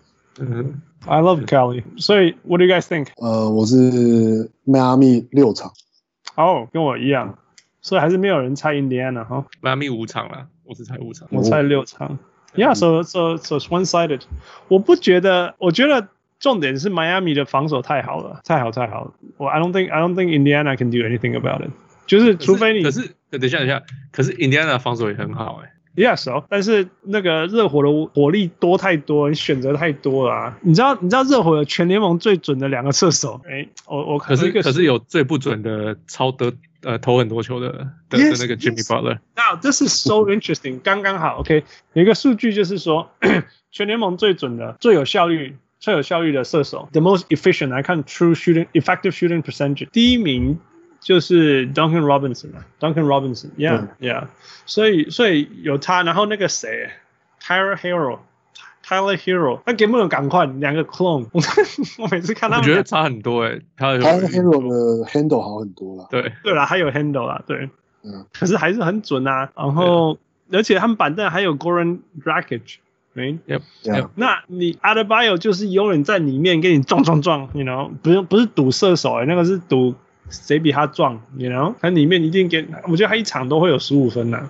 I love Cali. 所以，What do you guys think？呃，我是迈阿密六场。哦，跟我一样。所以还是没有人猜印第安纳哈，迈阿密五场了，我是猜五场，我猜六场。Yeah，so so so one-sided。我不觉得，我觉得重点是迈阿密的防守太好了，太好太好了。我 I don't think I don't think Indiana can do anything about it。就是除非你，可是 等一下等一下，可是 Indiana 防守也很好哎。Yes，但是那个热火的火力多太多，你选择太多了啊。你知道你知道热火的全联盟最准的两个射手？哎，我我可是可是有最不准的超得。呃，投很多球的的的那个 Jimmy Butler。Now this is so interesting，刚刚好。OK，有一个数据就是说，全联盟最准的、最有效率、最有效率的射手，the most efficient 来看 true shooting effective shooting percentage，第一名就是 Duncan Robinson，Duncan Robinson，Yeah，Yeah。所以，所以有他，然后那个谁，Tyler Herro。Tyler Hero，那给不能赶快两个 clone，我每次看他们，我觉得差很多哎、欸。Tyler Hero 的 handle 好很多了。对对了，还有 handle 啦，对，嗯，可是还是很准啊。然后，而且他们板凳还有 Goran Dragic，没，Yep，那你 Adebayo 就是有人在里面给你撞撞撞，you know，不是不是赌射手哎、欸，那个是赌谁比他壮，you know，他里面一定给，我觉得他一场都会有十五分呐、啊，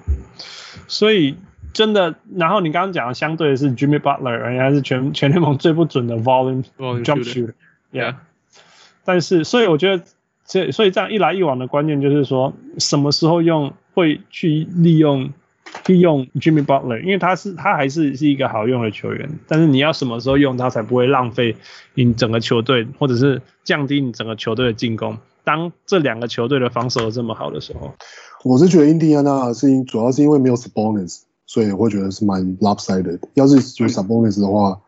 所以。真的，然后你刚刚讲的相对的是 Jimmy Butler，人家是全全联盟最不准的 volume jump shooter，yeah。但是，所以我觉得这，所以这样一来一往的关键就是说，什么时候用会去利用利用 Jimmy Butler，因为他是他还是是一个好用的球员，但是你要什么时候用他才不会浪费你整个球队，或者是降低你整个球队的进攻。当这两个球队的防守这么好的时候，我是觉得印第安纳是因主要是因为没有 Sabonis，所以我会觉得是蛮 lopsided。要是有 Sabonis 的话，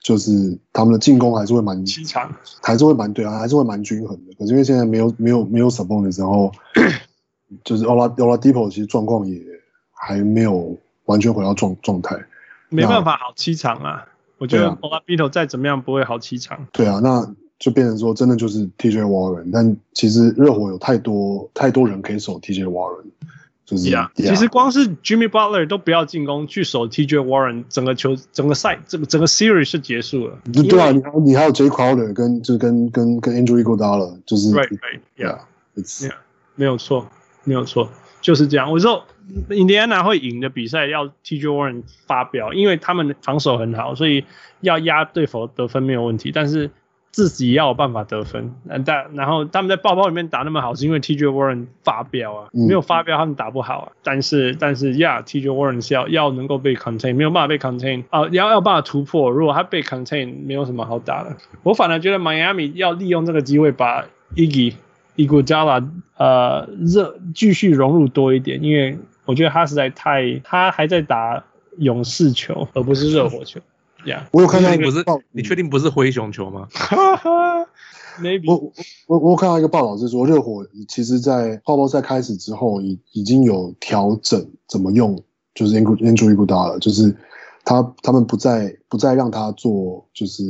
就是他们的进攻还是会蛮凄惨，还是会蛮对啊，还是会蛮均衡的。可是因为现在没有没有没有 Sabonis，然后 就是 Ola Oladipo 其实状况也还没有完全回到状状态，没办法好凄惨啊！我觉得 Oladipo 再怎么样不会好凄惨。对啊，那就变成说真的就是 TJ Warren，但其实热火有太多太多人可以守 TJ Warren。就是呀，yeah, yeah. 其实光是 Jimmy Butler 都不要进攻去守 TJ Warren，整个球整个赛整个整个 series 是结束了。对啊，你还你还有 Jay Crowder 跟就跟跟跟 Andrew Iguodala，就是 right right，yeah，yeah，没有错，没有错，就是这样。我说 Indiana 会赢的比赛要 TJ Warren 发飙，因为他们防守很好，所以要压对手得分没有问题，但是。自己要有办法得分，但然后他们在爆爆里面打那么好，是因为 TJ Warren 发飙啊，没有发飙他们打不好啊。但是但是呀，TJ Warren 是要要能够被 contain，没有办法被 contain 啊，要要办法突破。如果他被 contain，没有什么好打的。我反而觉得 Miami 要利用这个机会把 Iggy Iguodala 呃热继续融入多一点，因为我觉得他实在太他还在打勇士球，而不是热火球。Yeah, 我有看到一个不是，你确定不是灰熊球吗？Maybe. 我我我有看到一个报道是说，热火其实在泡泡赛开始之后，已已经有调整怎么用，就是 Andrew Iguodala 了，就是他他们不再不再让他做就是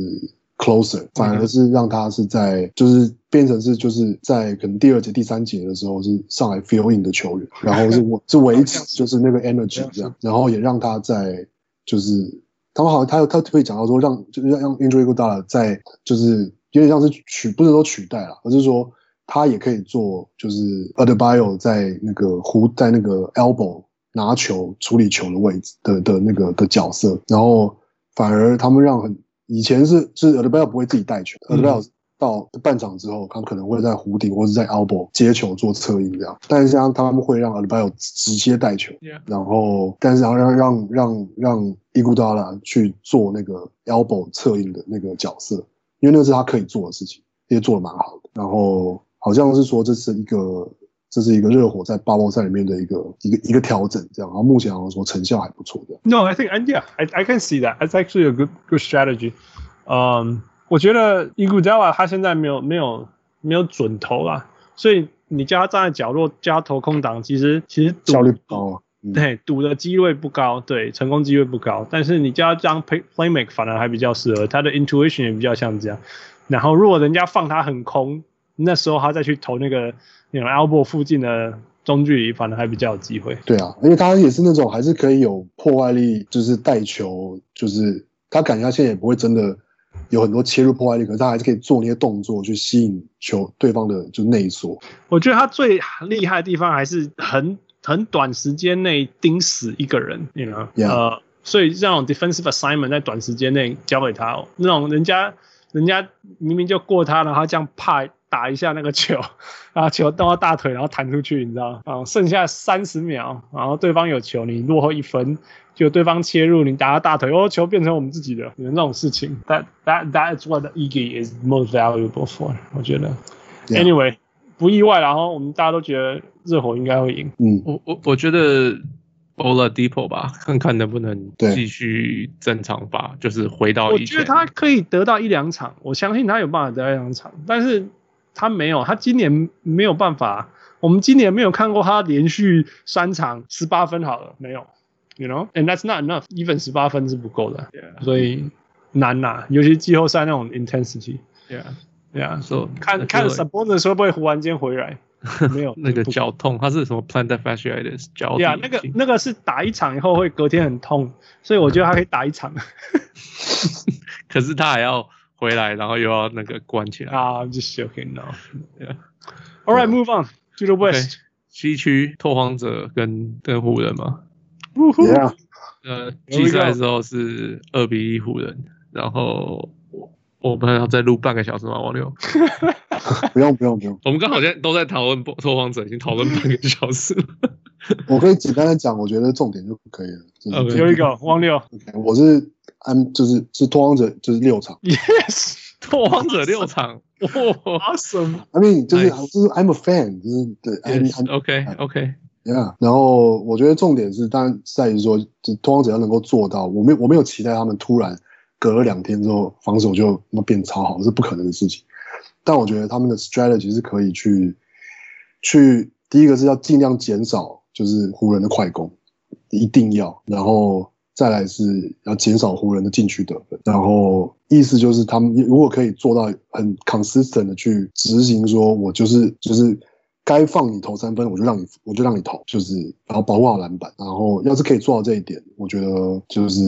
closer，反而是让他是在就是变成是就是在可能第二节第三节的时候是上来 fill in 的球员，然后是 是维持就是那个 energy 这样，然后也让他在就是。他们好像他他特别讲到说让就是让让 Andrew Iguodala 在就是有点像是取不是说取代了，而是说他也可以做就是 Adebayo 在那个弧在那个 elbow 拿球处理球的位置的的那个的角色，然后反而他们让很以前是是 Adebayo 不会自己带球，Adebayo、嗯。到半场之后，他们可能会在弧顶或者在 elbow 接球做策应这样，但是像他们会让 Adebayo 直接带球.然后但是然后让让让让 Iguodala 去做那个 elbow 策应的那个角色，因为那个是他可以做的事情，也做的蛮好的。然后好像是说这是一个这是一个热火在八包赛里面的一个一个一个调整这样，然后目前好像说成效还不错的。No, I think and yeah, I I can see that. It's actually a good good strategy. Um. 我觉得伊古加瓦他现在没有没有没有准投啦，所以你叫他站在角落，叫他投空档，其实其实效率不高，嗯、对，赌的机会不高，对，成功机会不高。但是你叫他这样 play play make 反而还比较适合，他的 intuition 也比较像这样。然后如果人家放他很空，那时候他再去投那个那种 elbow 附近的中距离，反而还比较有机会。对啊，因为他也是那种还是可以有破坏力，就是带球，就是他感觉他现在也不会真的。有很多切入破坏力，可是他还是可以做那些动作去吸引球对方的就内缩。我觉得他最厉害的地方还是很很短时间内盯死一个人，你知道吗？呃，所以这种 defensive assignment 在短时间内交给他，那种人家人家明明就过他，然后他这样啪打一下那个球，然后球到他大腿，然后弹出去，你知道吗？啊，剩下三十秒，然后对方有球，你落后一分。就对方切入，你打到大腿，哦，球变成我们自己的，有那种事情。That that that's what the Iggy is most valuable for，我觉得。Yeah. Anyway，不意外，然后我们大家都觉得热火应该会赢。嗯，我我我觉得 Oladipo 吧，看看能不能继续正常吧，就是回到以前。我觉得他可以得到一两场，我相信他有办法得到一两场，但是他没有，他今年没有办法。我们今年没有看过他连续三场十八分好了，没有。You know, and that's not enough. Even 十八分是不够的.所以难呐，尤其季后赛那种 intensity。Yeah, yeah. So 看看 Sabonis 会不会忽然间回来？没有那个脚痛，他是什么 plantar fasciitis 脚？呀，那个那个是打一场以后会隔天很痛，所以我觉得他可以打一场。可是他还要回来，然后又要那个关起来。啊，I'm just joking now. Yeah. All right, move on to the West. 西区拓荒者跟跟湖人嘛。Yeah. 呃，季赛的时候是二比一湖人，然后我我们还要再录半个小时吗？王六？不用不用不用，我们刚好在都在讨论拓荒者，已经讨论半个小时了。我可以简单的讲，我觉得重点就可以了。Okay. 有一个汪六，okay, 我是安，就是是拓荒者，就是六场。Yes，拓荒者六场。哇，Awesome！I mean，就是就是 I'm a fan，就是对。Yes, OK OK。Yeah，然后我觉得重点是，当然在于说，就拓荒者要能够做到，我没我没有期待他们突然隔了两天之后防守就那么变超好，是不可能的事情。但我觉得他们的 strategy 是可以去去，第一个是要尽量减少就是湖人的快攻，一定要，然后再来是要减少湖人的禁区得分，然后意思就是他们如果可以做到很 consistent 的去执行，说我就是就是。该放你投三分，我就让你，我就让你投，就是然后保护好篮板，然后要是可以做到这一点，我觉得就是，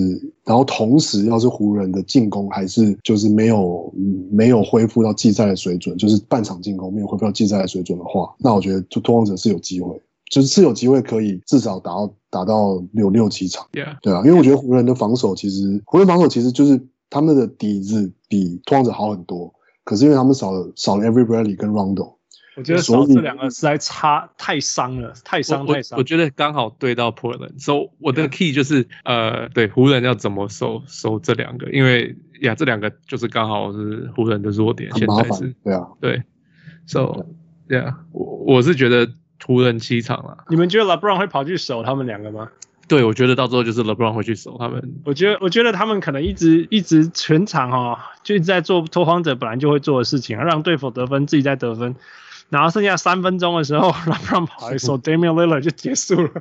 然后同时要是湖人的进攻还是就是没有没有恢复到季赛的水准，就是半场进攻没有恢复到季赛的水准的话，那我觉得就拓荒者是有机会，就是是有机会可以至少打到打到六六七场，Yeah. 对啊，因为我觉得湖人的防守其实湖人防守其实就是他们的底子比拓荒者好很多，可是因为他们少了少了 Every Bradley 跟 Rondo。我觉得少这两个实在差太伤了，太伤太伤。我觉得刚好对到 Portland，所以我的 key 就是呃，对湖人要怎么收收这两个，因为呀，这两个就是刚好是湖人的弱点。现在是，对啊，对，so yeah，，我我是觉得湖人七场了。你们觉得 LeBron 会跑去守他们两个吗？对，我觉得到时候就是 LeBron 会去守他们。我觉得，我觉得他们可能一直一直全场哈、哦，就一直在做拓荒者本来就会做的事情，让对手得分，自己在得分。然后剩下三分钟的时候，LeBron 跑来守 Damian Lillard 就结束了。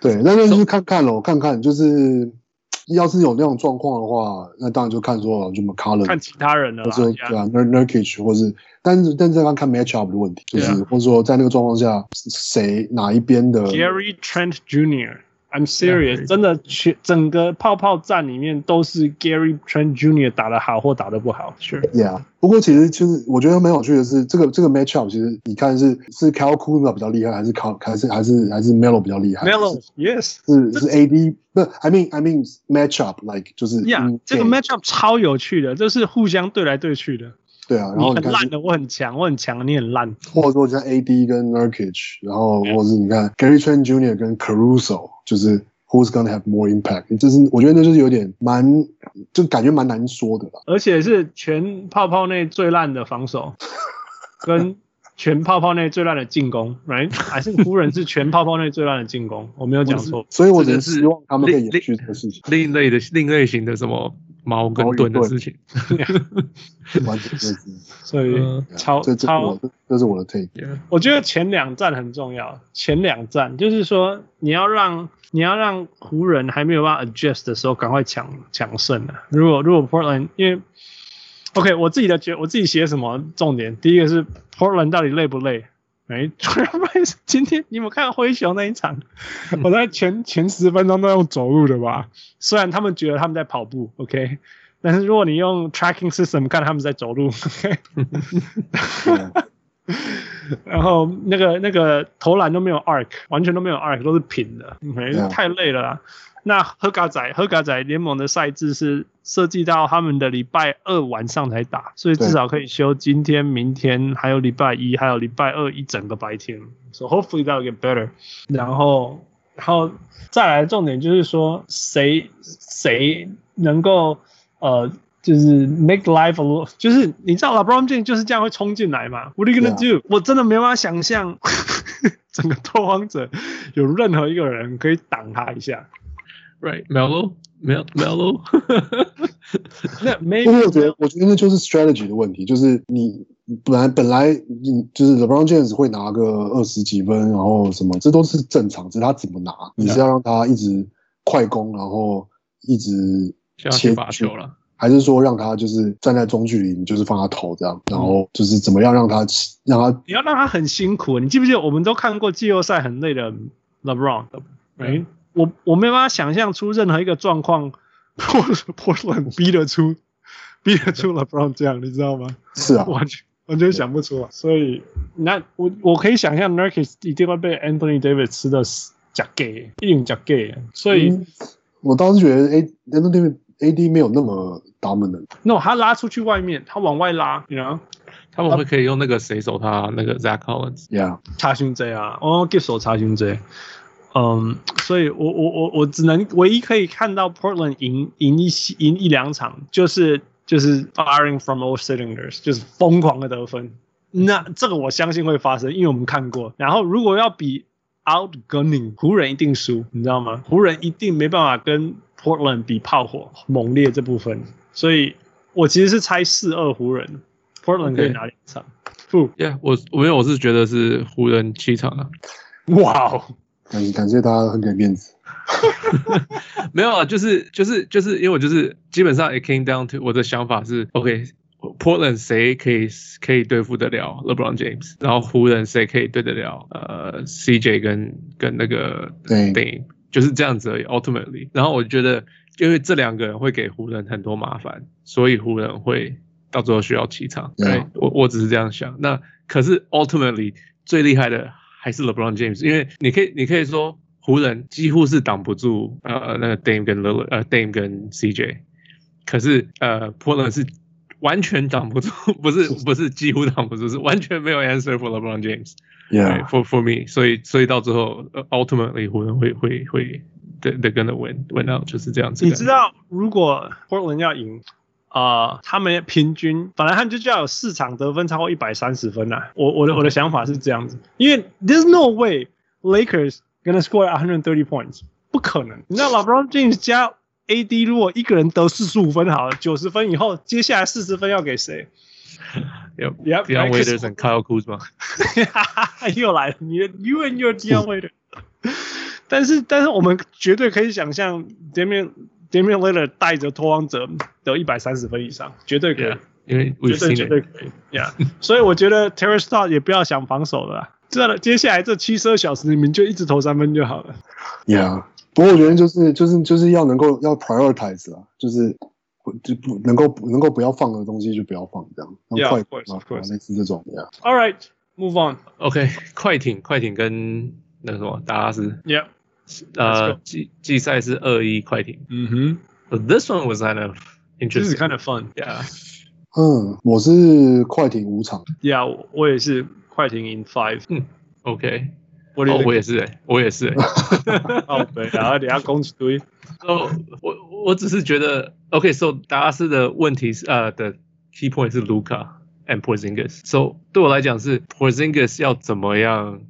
对，那就是看看咯，看看就是，要是有那种状况的话，那当然就看说就 McCollum 看其他人了啦，或者对啊，Nurkic 或是，但是但是要看 matchup 的问题，就是或者说在那个状况下，谁哪一边的 Gary Trent Jr. I'm serious，真的全整个泡泡战里面都是 Gary Trent Jr. 打得好或打得不好，Sure，Yeah。不过其实其实我觉得蛮有趣的是，这个这个 matchup 其实你看是是 Kuzma 比较厉害，还是 Kyle 还是还是还是 Melo 比较厉害？Melo，Yes，是是 AD，不，I mean I mean matchup like 就是，Yeah，这个 matchup 超有趣的，这是互相对来对去的。对啊，然后你很烂的，我很强，我很强，你很烂。或者说像 AD 跟 Nurkic，然后或者是你看 Gary Trent Jr. 跟 Caruso，就是 Who's gonna have more impact？就是我觉得那就是有点蛮，就感觉蛮难说的啦。而且是全泡泡内最烂的防守，跟全泡泡内最烂的进攻，right？还是湖人是全泡泡内最烂的进攻？我没有讲错，所以我只是希望他们可以延续这个事情。另类的另类型的什么？矛跟盾的事情，所以超超，这是我的 take。我觉得前两战很重要，前两战就是说你要让你要让湖人还没有办法 adjust 的时候，赶快抢抢胜啊！如果如果 Portland 因为 OK，我自己的觉我自己写什么重点，第一个是 Portland 到底累不累？哎，今天你们看灰熊那一场，我在前前十分钟都用走路的吧？虽然他们觉得他们在跑步，OK，但是如果你用 tracking system 看他们在走路，OK，然后那个那个投篮都没有 arc，完全都没有 arc，都是平的，OK，太累了啦。那喝嘎仔喝嘎仔联盟的赛制是设计到他们的礼拜二晚上才打，所以至少可以休今天、明天，还有礼拜一，还有礼拜二一整个白天。So hopefully that will get better。然后，然后再来的重点就是说，谁谁能够呃，就是 make life a little，就是你知道 LeBron James 就是这样会冲进来嘛？What are you gonna do？Yeah. 我真的没办法想象 整个拓荒者有任何一个人可以挡他一下。Right，Melo，Melo，那没，因为我觉得，我觉得那就是 strategy 的问题，就是你本来本来你就是 LeBron James 会拿个二十几分，然后什么，这都是正常，只是他怎么拿，你是要让他一直快攻，然后一直切罚球了，还是说让他就是站在中距离，你就是放他投这样，然后就是怎么样让他让他，你要让他很辛苦，你记不记得我们都看过季后赛很累的 LeBron，哎。我我没办法想象出任何一个状况，Portland 逼得出，逼得出 LeBron 这样，你知道吗？是啊，完全完全想不出来。所以那我我可以想象 Nurkic 一定会被 Anthony Davis 吃的假 gay，一定假 gay。所以、嗯，我倒是觉得 A Anthony Davis AD 没有那么 dominant。No，他拉出去外面，他往外拉，你知道。他们会可以用那个谁守他那个 Zach Collins，Yeah，查询 J 啊，哦，give 手查询这，嗯，所以我我我我只能唯一可以看到 Portland 赢赢一赢一两场，就是就是 firing from all cylinders，就是疯狂的得分。那这个我相信会发生，因为我们看过。然后如果要比 outgunning，湖人一定输，你知道吗？湖人一定没办法跟 Portland 比炮火猛烈这部分，所以我其实是猜四二湖人。Portland 可以拿两场，不，Yeah，我我因为我是觉得是湖人七场啊，哇哦，感感谢大家很给面子，没有啊，就是就是就是因为我就是基本上 it came down to 我的想法是，OK，Portland 谁可以可以对付得了 LeBron James，然后湖人谁可以对得了呃 CJ 跟跟那个 Dame，就是这样子而已，Ultimately，然后我觉得因为这两个人会给湖人很多麻烦，所以湖人会。到最后需要起场，对.我我只是这样想。那可是 ultimately 最厉害的还是 LeBron James，因为你可以你可以说湖人几乎是挡不住呃那个 Dame 跟 Lillard 呃 Dame 跟 CJ，可是呃 Portland 是完全挡不住，不是不是几乎挡不住，是完全没有 answer for LeBron James。Yeah. For for me，所以所以到最后 ultimately 湖人会会会 they they're gonna win win out 就是这样子。你知道如果 Portland 要赢？啊、呃，他们平均本来他们就就要有四场得分超过一百三十分啊。我我的我的想法是这样子，因为 there's no way Lakers gonna score 130 points，不可能。你知道 LeBron James 加 AD 如果一个人得四十五分好了，九十分以后，接下来四十分要给谁？有 Dion Waiters and Kyle Kuzma 又来了，你 You and your Dion Waiters。但是但是我们绝对可以想象 Damian Damian Lillard 带着拓荒者得一百三十分以上，绝对可以，yeah, 因为绝对绝对可以，Yeah，所以我觉得 Stott 也不要想防守了，知道了，接下来这七十二小时你们就一直投三分就好了。Yeah，不过我觉得就是就是就是要能够要 prioritize 啊，就是就不能够能够不要放的东西就不要放，这样。要快啊，类似这种，Yeah。All right，move on，OK，快艇快艇跟那个什么达拉斯，Yeah。呃，季季赛是二一快艇。嗯哼，But this one was kind of interesting. This is kind of fun. Yeah. 嗯，我是快艇五场。Yeah，我也是快艇 in five。嗯，OK。我哦，我也是哎，我也是哎。哦，对，然后等下攻击堆。哦，我我只是觉得，OK，So 达拉斯的问题是呃的 key point 是 Luca and Porzingis。So 对我来讲是 Porzingis 要怎么样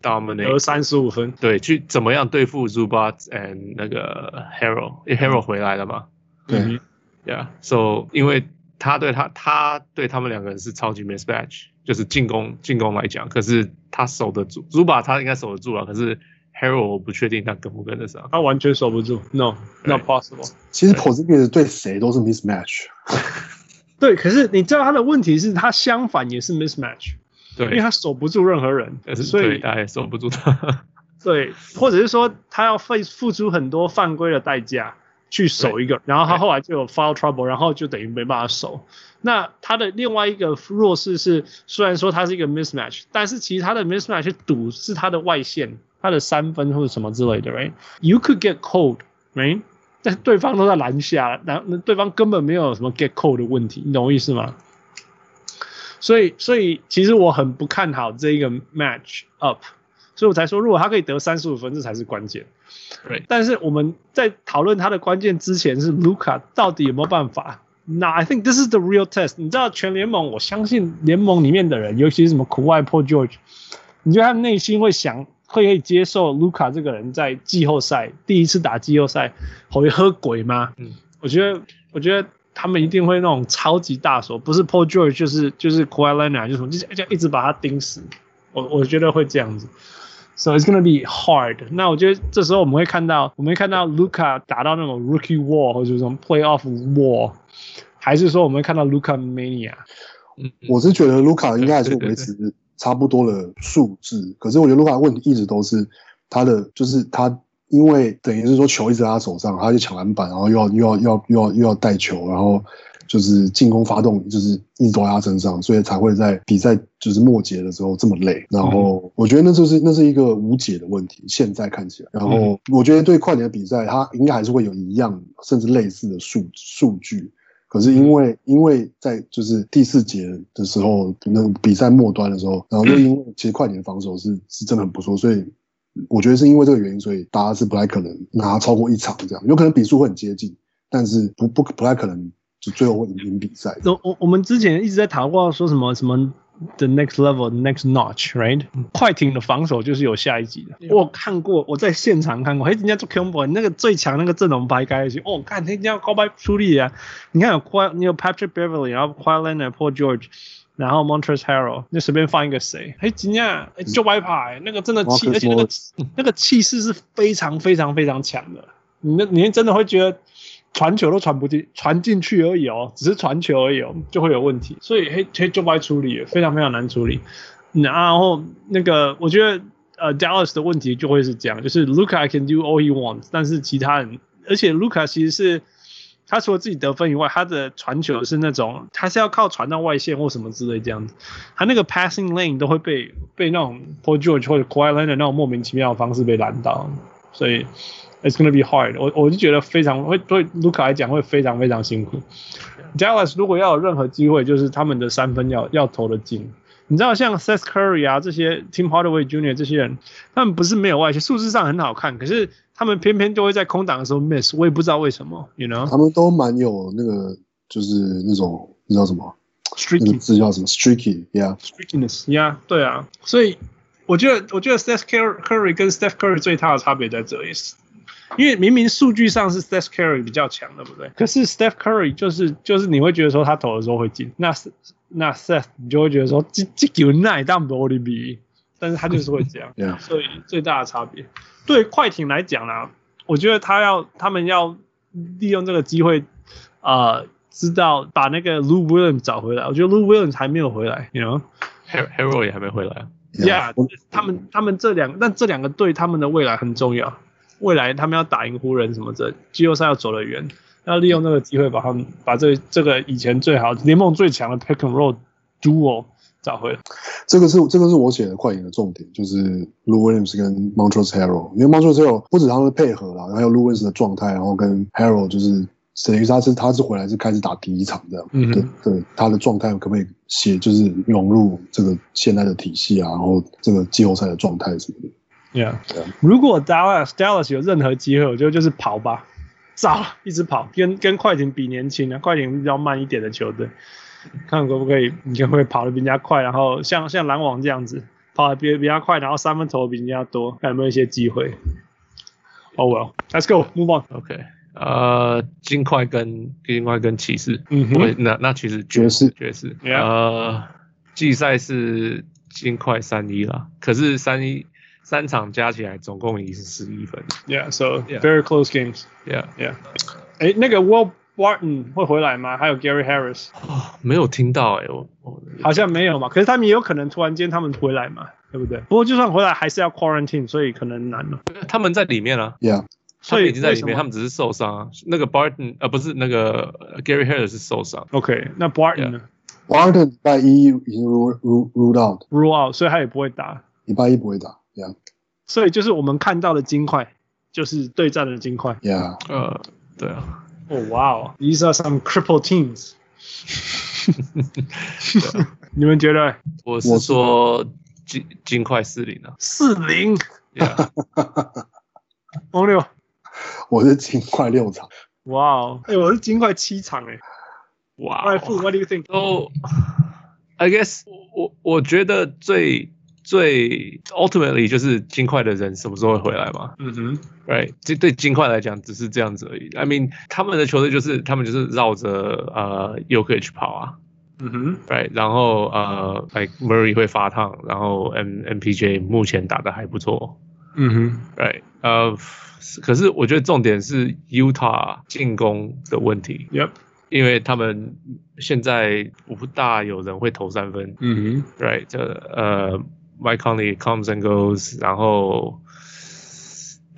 ？Dominate 得三十五分，对，去怎么样对付 Zubat and 那个 Harrell，因为 Harrell 回来了嘛，对，Yeah，So 因为他对他他对他们两个人是超级 mismatch，就是进攻进攻来讲，可是他守得住 Zubat 他应该守得住啊，可是 Harrell 我不确定他跟不跟得上，他完全守不住，No，Not possible。其实 Porzingis 对谁都是 mismatch，对，可是你知道他的问题是他相反也是 mismatch。对，因为他守不住任何人，所以他也守不住他。对，或者是说他要费付出很多犯规的代价去守一个，然后他后来就有 foul trouble，然后就等于没办法守。那他的另外一个弱势是，虽然说他是一个 mismatch，但是其实他的 mismatch 堵是他的外线，他的三分或者什么之类的，right？You could get cold，right？但是对方都在篮下，然后对方根本没有什么 get cold 的问题，你懂我意思吗？所以，所以其实我很不看好这一个 match up，所以我才说，如果他可以得三十五分，这才是关键。对，但是我们在讨论他的关键之前，是 Luka 到底有没有办法？那 I think this is the real test。你知道，全联盟，我相信联盟里面的人，尤其是什么苦外 Paul George，你觉得他内心会想，会可以接受 Luka 这个人在季后赛第一次打季后赛会喝鬼吗？嗯，我觉得，我觉得。他们一定会那种超级大手，不是 Paul George 就是就是 Kawhi Leonard 就是就就一直把他盯死。我我觉得会这样子，So it's gonna be hard。那我觉得这时候我们会看到，我们会看到 Luka 打到那种 Rookie Wall 或者什么 Playoff Wall，还是说我们会看到 Luka Mania？嗯，我是觉得 Luka 应该还是维持差不多的数字，可是我觉得 Luka 的问题一直都是他的，就是他。因为等于是说球一直在他手上，他就抢篮板，然后又要又要又要又要又要带球，然后就是进攻发动，就是一直都在他身上，所以才会在比赛就是末节的时候这么累。然后我觉得那就是那是一个无解的问题，现在看起来。然后我觉得对快艇的比赛，他应该还是会有一样甚至类似的数数据，可是因为因为在就是第四节的时候，那个比赛末端的时候，然后又因为其实快艇的防守是是真的很不错，所以我觉得是因为这个原因，所以大家是不太可能拿超过一场这样，有可能比数会很接近，但是不不不太可能就最后会赢赢比赛。我我我们之前一直在谈过说什么什么。The next level, the next notch, right？快艇的防守就是有下一集的。我看过，我在现场看过，嘿，人家做 combo，那个最强那个阵容排开去，哦，看人家高白出力啊！你看有 Kawhi，你有 Patrick Beverly，然后 Kawhi Leonard, Paul George，然后 Montrezl Harrell，你随便放一个谁，嘿，人家就白牌，那个真的气，而且那个那个气势是非常非常非常强的。你那，你真的会觉得。传球都传不进，传进去而已哦，只是传球而已哦，就会有问题，所以黑黑就不爱处理，非常非常难处理。然后那个，我觉得呃，Dallas 的问题就会是这样，就是 Luka can do all he wants，但是其他人，而且 Luka 其实是他除了自己得分以外，他的传球是那种他是要靠传到外线或什么之类这样子，他那个 passing lane 都会被被那种 Paul George 或者 Kawhi Leonard 的那种莫名其妙的方式被拦到，所以。It's gonna be hard 我。我就觉得非常会对卢卡来讲会非常非常辛苦。Dallas 如果要有任何机会，就是他们的三分要要投得进。你知道像 Seth Curry 啊这些 Tim Hardaway Junior 这些人，他们不是没有外线，数字上很好看，可是他们偏偏就会在空档的时候 miss。我也不知道为什么，you know？他们都蛮有那个，就是那种你知道什么？Streaky，那个字叫什么？Streaky，yeah，Streakiness，yeah，对啊。所以我觉得，我觉得 Steph Curry 跟 Steph Curry 最大的差别在这里。因为明明数据上是 Steph Curry 比较强，对不对？可是 Steph Curry 就是就是你会觉得说他投的时候会进，那那 Seth 你就会觉得说这这球那当不的比，但是他就是会这样，Yeah. 所以最大的差别。对快艇来讲呢，我觉得他要他们要利用这个机会，呃，知道把那个 Lou Williams 找回来。我觉得 Lou Williams 还没有回来，You know，Harrell 也还没回来。Yeah，他们他们这两但这两个对他们的未来很重要。未来他们要打赢湖人什么的，季后赛要走得远，要利用这个机会把他们把这这个以前最好联盟最强的 pick and roll duo 找回来。这个是这个是我写的快艇的重点，就是 Lou Williams 跟 Montrezl Harrell，因为 Montrezl Harrell 不止他们的配合啦，还有 Lou Williams 的状态，然后跟 Harrell 就是等于他是他是回来是开始打第一场这样，嗯、对对，他的状态可不可以写就是融入这个现在的体系啊，然后这个季后赛的状态什么的。Yeah，如果 Dallas Dallas 有任何机会，我觉得就是跑吧，找一直跑，跟跟快艇比年轻啊，快艇比较慢一点的球队，看可不可以，你可不可以跑得比人家快，然后像像篮网这样子跑得比比较快，然后三分投比人家多，看有没有一些机会。Oh well，let's go，move on。OK，呃，金块跟金块跟骑士，嗯哼，那那其实爵士爵士，呃，季赛是金块三一啦，可是三一。三场加起来总共赢是十一分。Yeah, so very close games. Yeah, yeah. 哎，那个 Will Barton 会回来吗？还有 Gary Harris？哦，没有听到哎，我我好像没有嘛。可是他们也有可能突然间他们回来嘛，对不对？不过就算回来还是要 quarantine，所以可能难了。他们在里面啊，Yeah，所以已经在里面，他们只是受伤啊。那个 Barton 呃不是那个 Gary Harris 是受伤。OK，那 Barton 呢？Barton 礼拜一已经 rule rule rule out，rule out，所以他也不会打。礼拜一不会打。Yeah. 所以就是我们看到的金块，就是对战的金块。Yeah，呃，对啊。哦，哇哦，These are some crippled teams。你们觉得？我是说金金块四零啊。四零。Yeah。王六，我是金块六场。哇哦，哎，我是金块七场哎。哇。Alright, Fu, what do you think? Oh, I guess 我我觉得最。 最 ultimately 就是金块的人什么时候会回来嘛？嗯哼，right，这对金块来讲只是这样子而已。I mean，他们的球队就是他们就是绕着呃 Jokic 跑啊，嗯哼，right，然后呃，like Murray 会发烫，然后 M MPJ 目前打的还不错，嗯哼，right，呃，可是我觉得重点是 Utah 进攻的问题，Yep，因为他们现在不大有人会投三分，嗯哼，right，这呃。Mike Conley comes and goes，然后，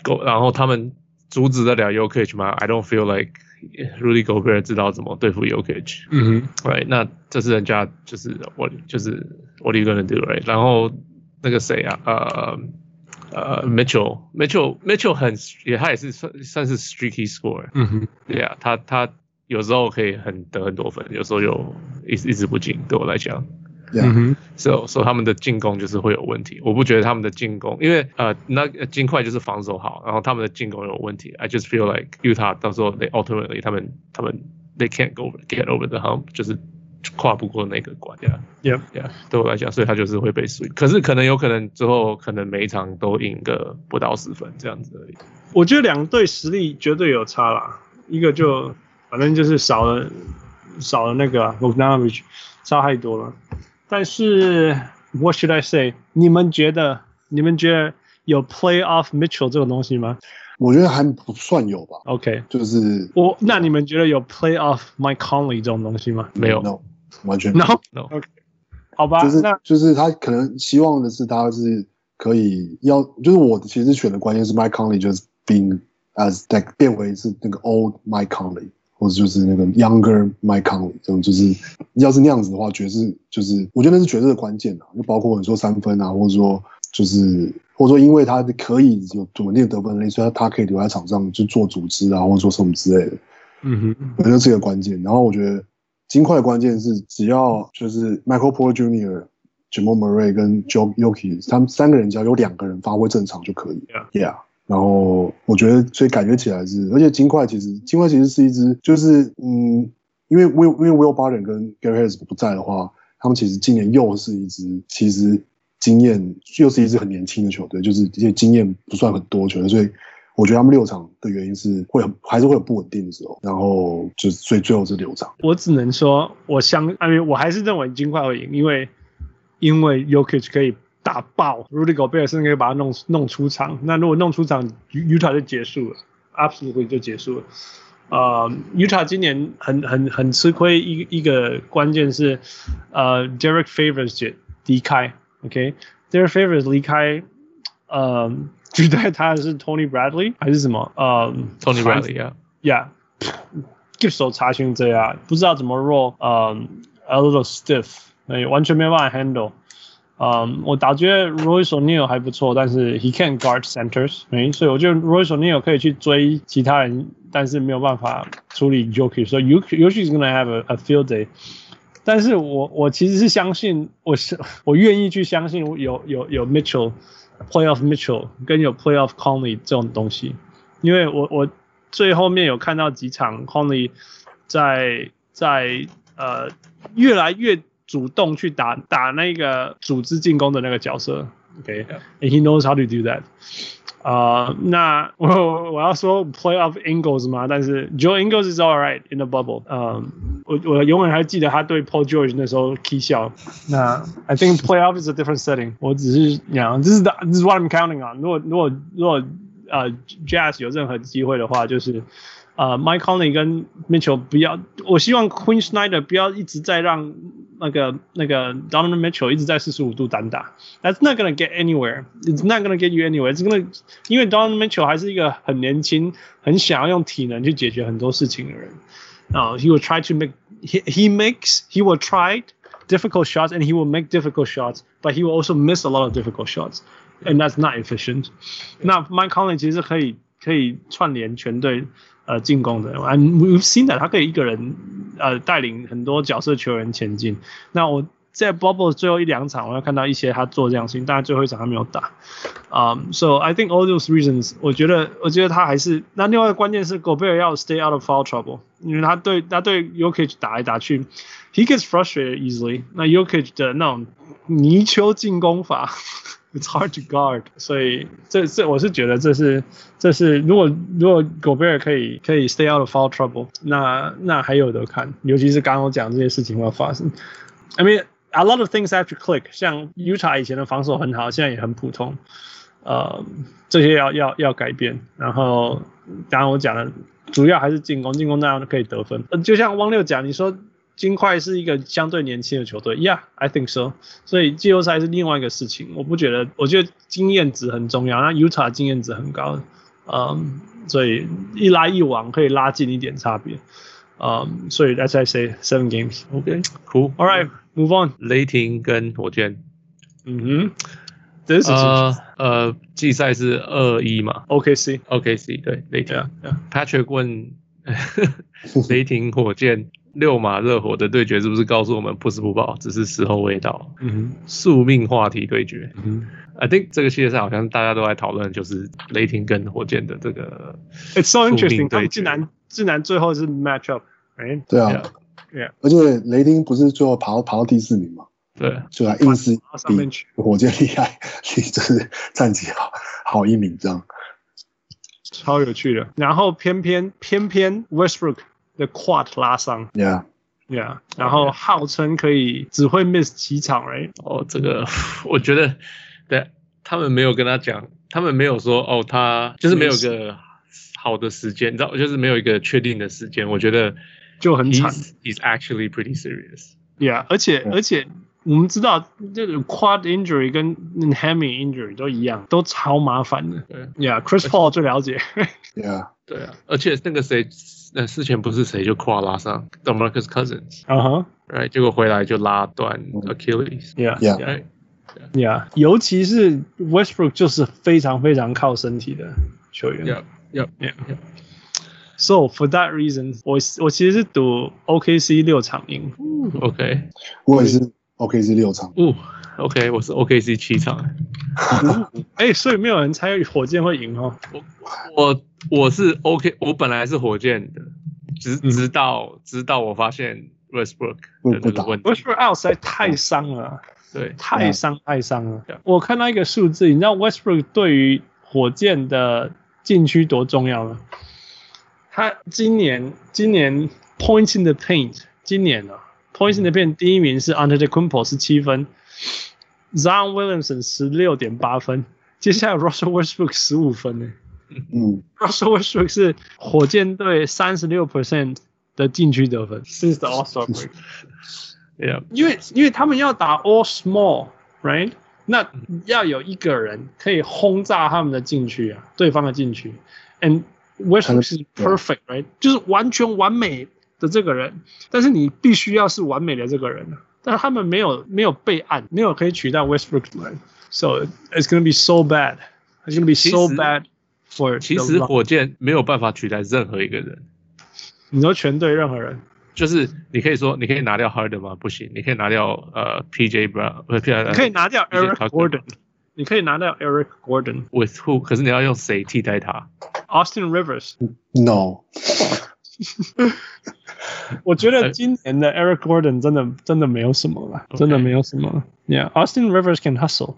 Go，然后他们阻止得了 Jokic 吗？I don't feel like Rudy Gobert 知道怎么对付 Jokic。嗯哼，Right，那这是人家就是我就是 What are you gonna do，right？然后那个谁啊，呃呃 Mitchell，Mitchell，Mitchell 很也他也是算算是 streaky scorer。嗯哼，对啊，他他 有时候可以很得很多分，有时候又一直一直不进。对我来讲， 嗯哼，所以所以他们的进攻就是会有问题。我不觉得他们的进攻，因为呃，那金块就是防守好，然后他们的进攻有问题。I just feel like Utah 到时候 they ultimately 他们他们 they can't go get over the hump，就是跨不过那个关。Yeah, yeah，对我来讲，所以他就是会被 sweep。可是可能有可能之后可能每一场都赢个不到十分这样子而已。我觉得两队实力绝对有差啦，一个就反正就是少了少了那个 Bogdanovic 差太多了。但是 What should I say？你们觉得你们觉得有 Playoff Mitchell 这种东西吗？我觉得还不算有吧。OK，就是我那你们觉得有 Playoff Mike Conley 这种东西吗？没有，no，完全 No No OK，好吧，就是那就是他可能希望的是他是可以要，就是我其实选的关键是 Mike Conley 就是 being as like 变为是那个 old Mike Conley， 或者就是那个 younger Mike Conley，这种就是要是那样子的话，爵士就是我觉得那是爵士的关键啊，就包括你说三分啊，或者说就是或者说因为他可以有稳定得分能力，所以他他可以留在场上去做组织啊，或者说什么之类的。嗯哼，我觉得这个关键。然后我觉得金块的关键是，只要就是 Michael Porter Jr.、Jamal Murray 跟 Joe Jokic 他们三个人只要有两个人发挥正常就可以。Yeah。然后我觉得，所以感觉起来是，而且金块其实金块其实是一支，就是嗯，因为 Will 因为 Will Barton 跟 Gary Harris 不在的话，他们其实今年又是一支其实经验又是一支很年轻的球队，就是这些经验不算很多球队，所以我觉得他们六场的原因是会很还是会有不稳定的时候，然后就所以最后是六场。我只能说，我相，因为我还是认为金块会赢，因为因为 Jokic 可以。打爆 Rudy Gobert 甚至可以把他弄弄出场。那如果弄出场，Utah 就结束了，Absolutely 就结束了。呃、uh,，Utah 今年很很很吃亏，一一个关键是，呃、uh,，Derek Favors 离开，OK，Derek、okay? Favors 离开，呃，取代他是 Tony Bradley 还是什么？呃、uh,，Tony Bradley，Yeah，Yeah，Give 手查询这样，不知道怎么 roll，呃、um,，a little stiff，完全没办法 handle。嗯，um, 我倒觉得 Royce O'Neal 还不错，但是 he can guard centers，没，所以我觉得 Royce O'Neal 可以去追其他人，但是没有办法处理 Jokic，所以 Jokic is gonna have a, a field day。但是我我其实是相信，我是我愿意去相信有有有 Mitchell playoff Mitchell 跟有 playoff Conley 这种东西，因为我我最后面有看到几场 Conley 在在呃越来越。主动去打打那个组织进攻的那个角色，OK，and he knows how to do that。啊，那我我要说 playoff Ingles 吗，但是 Joe Ingles is all right in the bubble。嗯，我我永远还记得他对 Paul George 那时候 k 笑。那 I think playoff is a different setting。我只是讲，这是 this is what I'm counting on。如果如果如果呃 Jazz 有任何机会的话，就是。呃、uh,，Mike Conley 跟 Mitchell 不要，我希望 Queen Snyder 不要一直在让那个那个 Donovan Mitchell 一直在四十五度单打。That's not gonna get anywhere. It's not gonna get you anywhere. It's gonna 因为 Donovan Mitchell 还是一个很年轻、很想要用体能去解决很多事情的人。啊、uh,，he will try to make he he makes he will try difficult shots and he will make difficult shots, but he will also miss a lot of difficult shots, and that's not efficient. 那 Mike Conley 其实可以可以串联全队。 呃，进攻的，and we've seen that 他可以一个人呃带领很多角色球员前进。那我在 bubble 最后一两场，我要看到一些他做这样事情，但是最后一场他没有打。嗯、um,，so I think all those reasons，我觉得我觉得他还是那另外一个关键是 Gobert 要 stay out of foul trouble，因为他对他对 Jokic 打来打去，he gets frustrated easily。那 Jokic 的那种泥鳅进攻法。It's hard to guard，所以这这我是觉得这是这是如果如果 Gobert 可以可以 stay out of foul trouble，那那还有得看，尤其是刚刚我讲这些事情会发生。I mean a lot of things have to click，像 Utah 以前的防守很好，现在也很普通，呃，这些要要要改变。然后刚刚我讲的主要还是进攻，进攻那样可以得分。就像汪六讲，你说。金块是一个相对年轻的球队，Yeah，I think so。所以季后赛是另外一个事情。我不觉得，我觉得经验值很重要。那 Utah 经验值很高，嗯，所以一来一往可以拉近一点差别，嗯，所以 That's I say seven games。OK，Cool，All right，move on。雷霆跟火箭，嗯哼，这是呃呃，季赛是二一嘛？OKC，OKC，对，雷霆。Yeah, yeah. Patrick 问。雷霆火箭六马热火的对决是不是告诉我们不是不报，只是时候未到？嗯哼，宿命话题对决。嗯，I think 这个系列赛好像大家都在讨论，就是雷霆跟火箭的这个。It's so interesting，他们竟然竟然最后是 match up，哎，对啊，对啊，而且雷霆不是最后爬到爬到第四名吗？对，就来硬是比火箭厉害，就是战绩好好一名这样。超有趣的，然后偏偏偏偏 Westbrook 的 quad 拉伤，Yeah Yeah，然后号称可以只会 miss 几场，Right？哦，这个 我觉得，对，他们没有跟他讲，他们没有说哦，他就是没有个好的时间，你知道，就是没有一个确定的时间，我觉得就很惨。He's actually pretty serious。Yeah，而且而且。我们知道，这个 quad injury 跟 hammy injury 都一样，都超麻烦的。对，Yeah，Chris Paul 最了解。Yeah，对啊，而且那个谁，呃，之前不是谁就 quad 拉伤，DeMarcus Cousins。啊哈，Right，结果回来就拉断 Achilles。Yeah，Yeah，Yeah，尤其是 Westbrook 就是非常非常靠身体的球员。Yeah，Yeah，Yeah。So for that reason，我我其实是赌 OKC 六场赢。OK，我也是。OKC 六场，哦，OK，我是 OKC 七场，哎、欸，所以没有人猜火箭会赢哦。我我我是 OK，我本来是火箭的，直直到、嗯、直到我发现 Westbrook 的这个问题，Westbrook out 实在太伤了，对，太伤太伤了。我看到一个数字，你知道 Westbrook 对于火箭的禁区多重要吗？他今年今年 points in the paint，今年呢、啊？Points in the paint 第一名是 Antetokounmpo 是七分，Zion Williamson 十六点八分，接下来 Russell Westbrook 十五分呢。嗯，Russell Westbrook 是火箭队三十六 percent 的禁区得分，Since the All Star break，Yeah，因为因为他们要打 All Small，right？那要有一个人可以轰炸他们的禁区啊，对方的禁区，And Westbrook 是 perfect，right？就是完全完美。的这个人，但是你必须要是完美的这个人，但是他们没有没有备案，没有可以取代 Westbrook 的人，so it's gonna be so bad, it's gonna be so bad for。其实火箭没有办法取代任何一个人，你说全队任何人，就是你可以说你可以拿掉 Harden 吗？不行，你可以拿掉呃 PJ Brown，不是，你可以拿掉 Eric Gordon，你可以拿掉 Eric Gordon with who？可是你要用谁替代他？Austin Rivers？No。 我觉得今年的 Eric Gordon 真的真的没有什么了，真的没有什么。Yeah，Austin Rivers can hustle。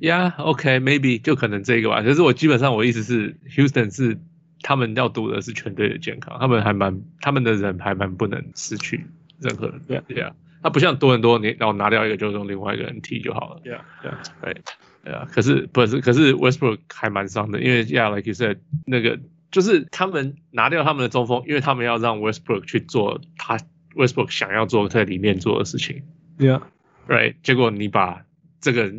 Yeah，OK，maybe 就可能这个吧。可是我基本上我意思是，Houston 是他们要赌的是全队的健康，他们还蛮他们的人还蛮不能失去任何人。Yeah，对啊，他不像多伦多，你然后拿掉一个就用另外一个人踢就好了。Yeah，Yeah，对，对啊。可是不是，可是 Westbrook 还蛮伤的，因为 Yeah，like you said 那个。就是他们拿掉他们的中锋，因为他们要让 Westbrook 去做他 Westbrook 想要做在里面做的事情。Yeah，right。结果你把这个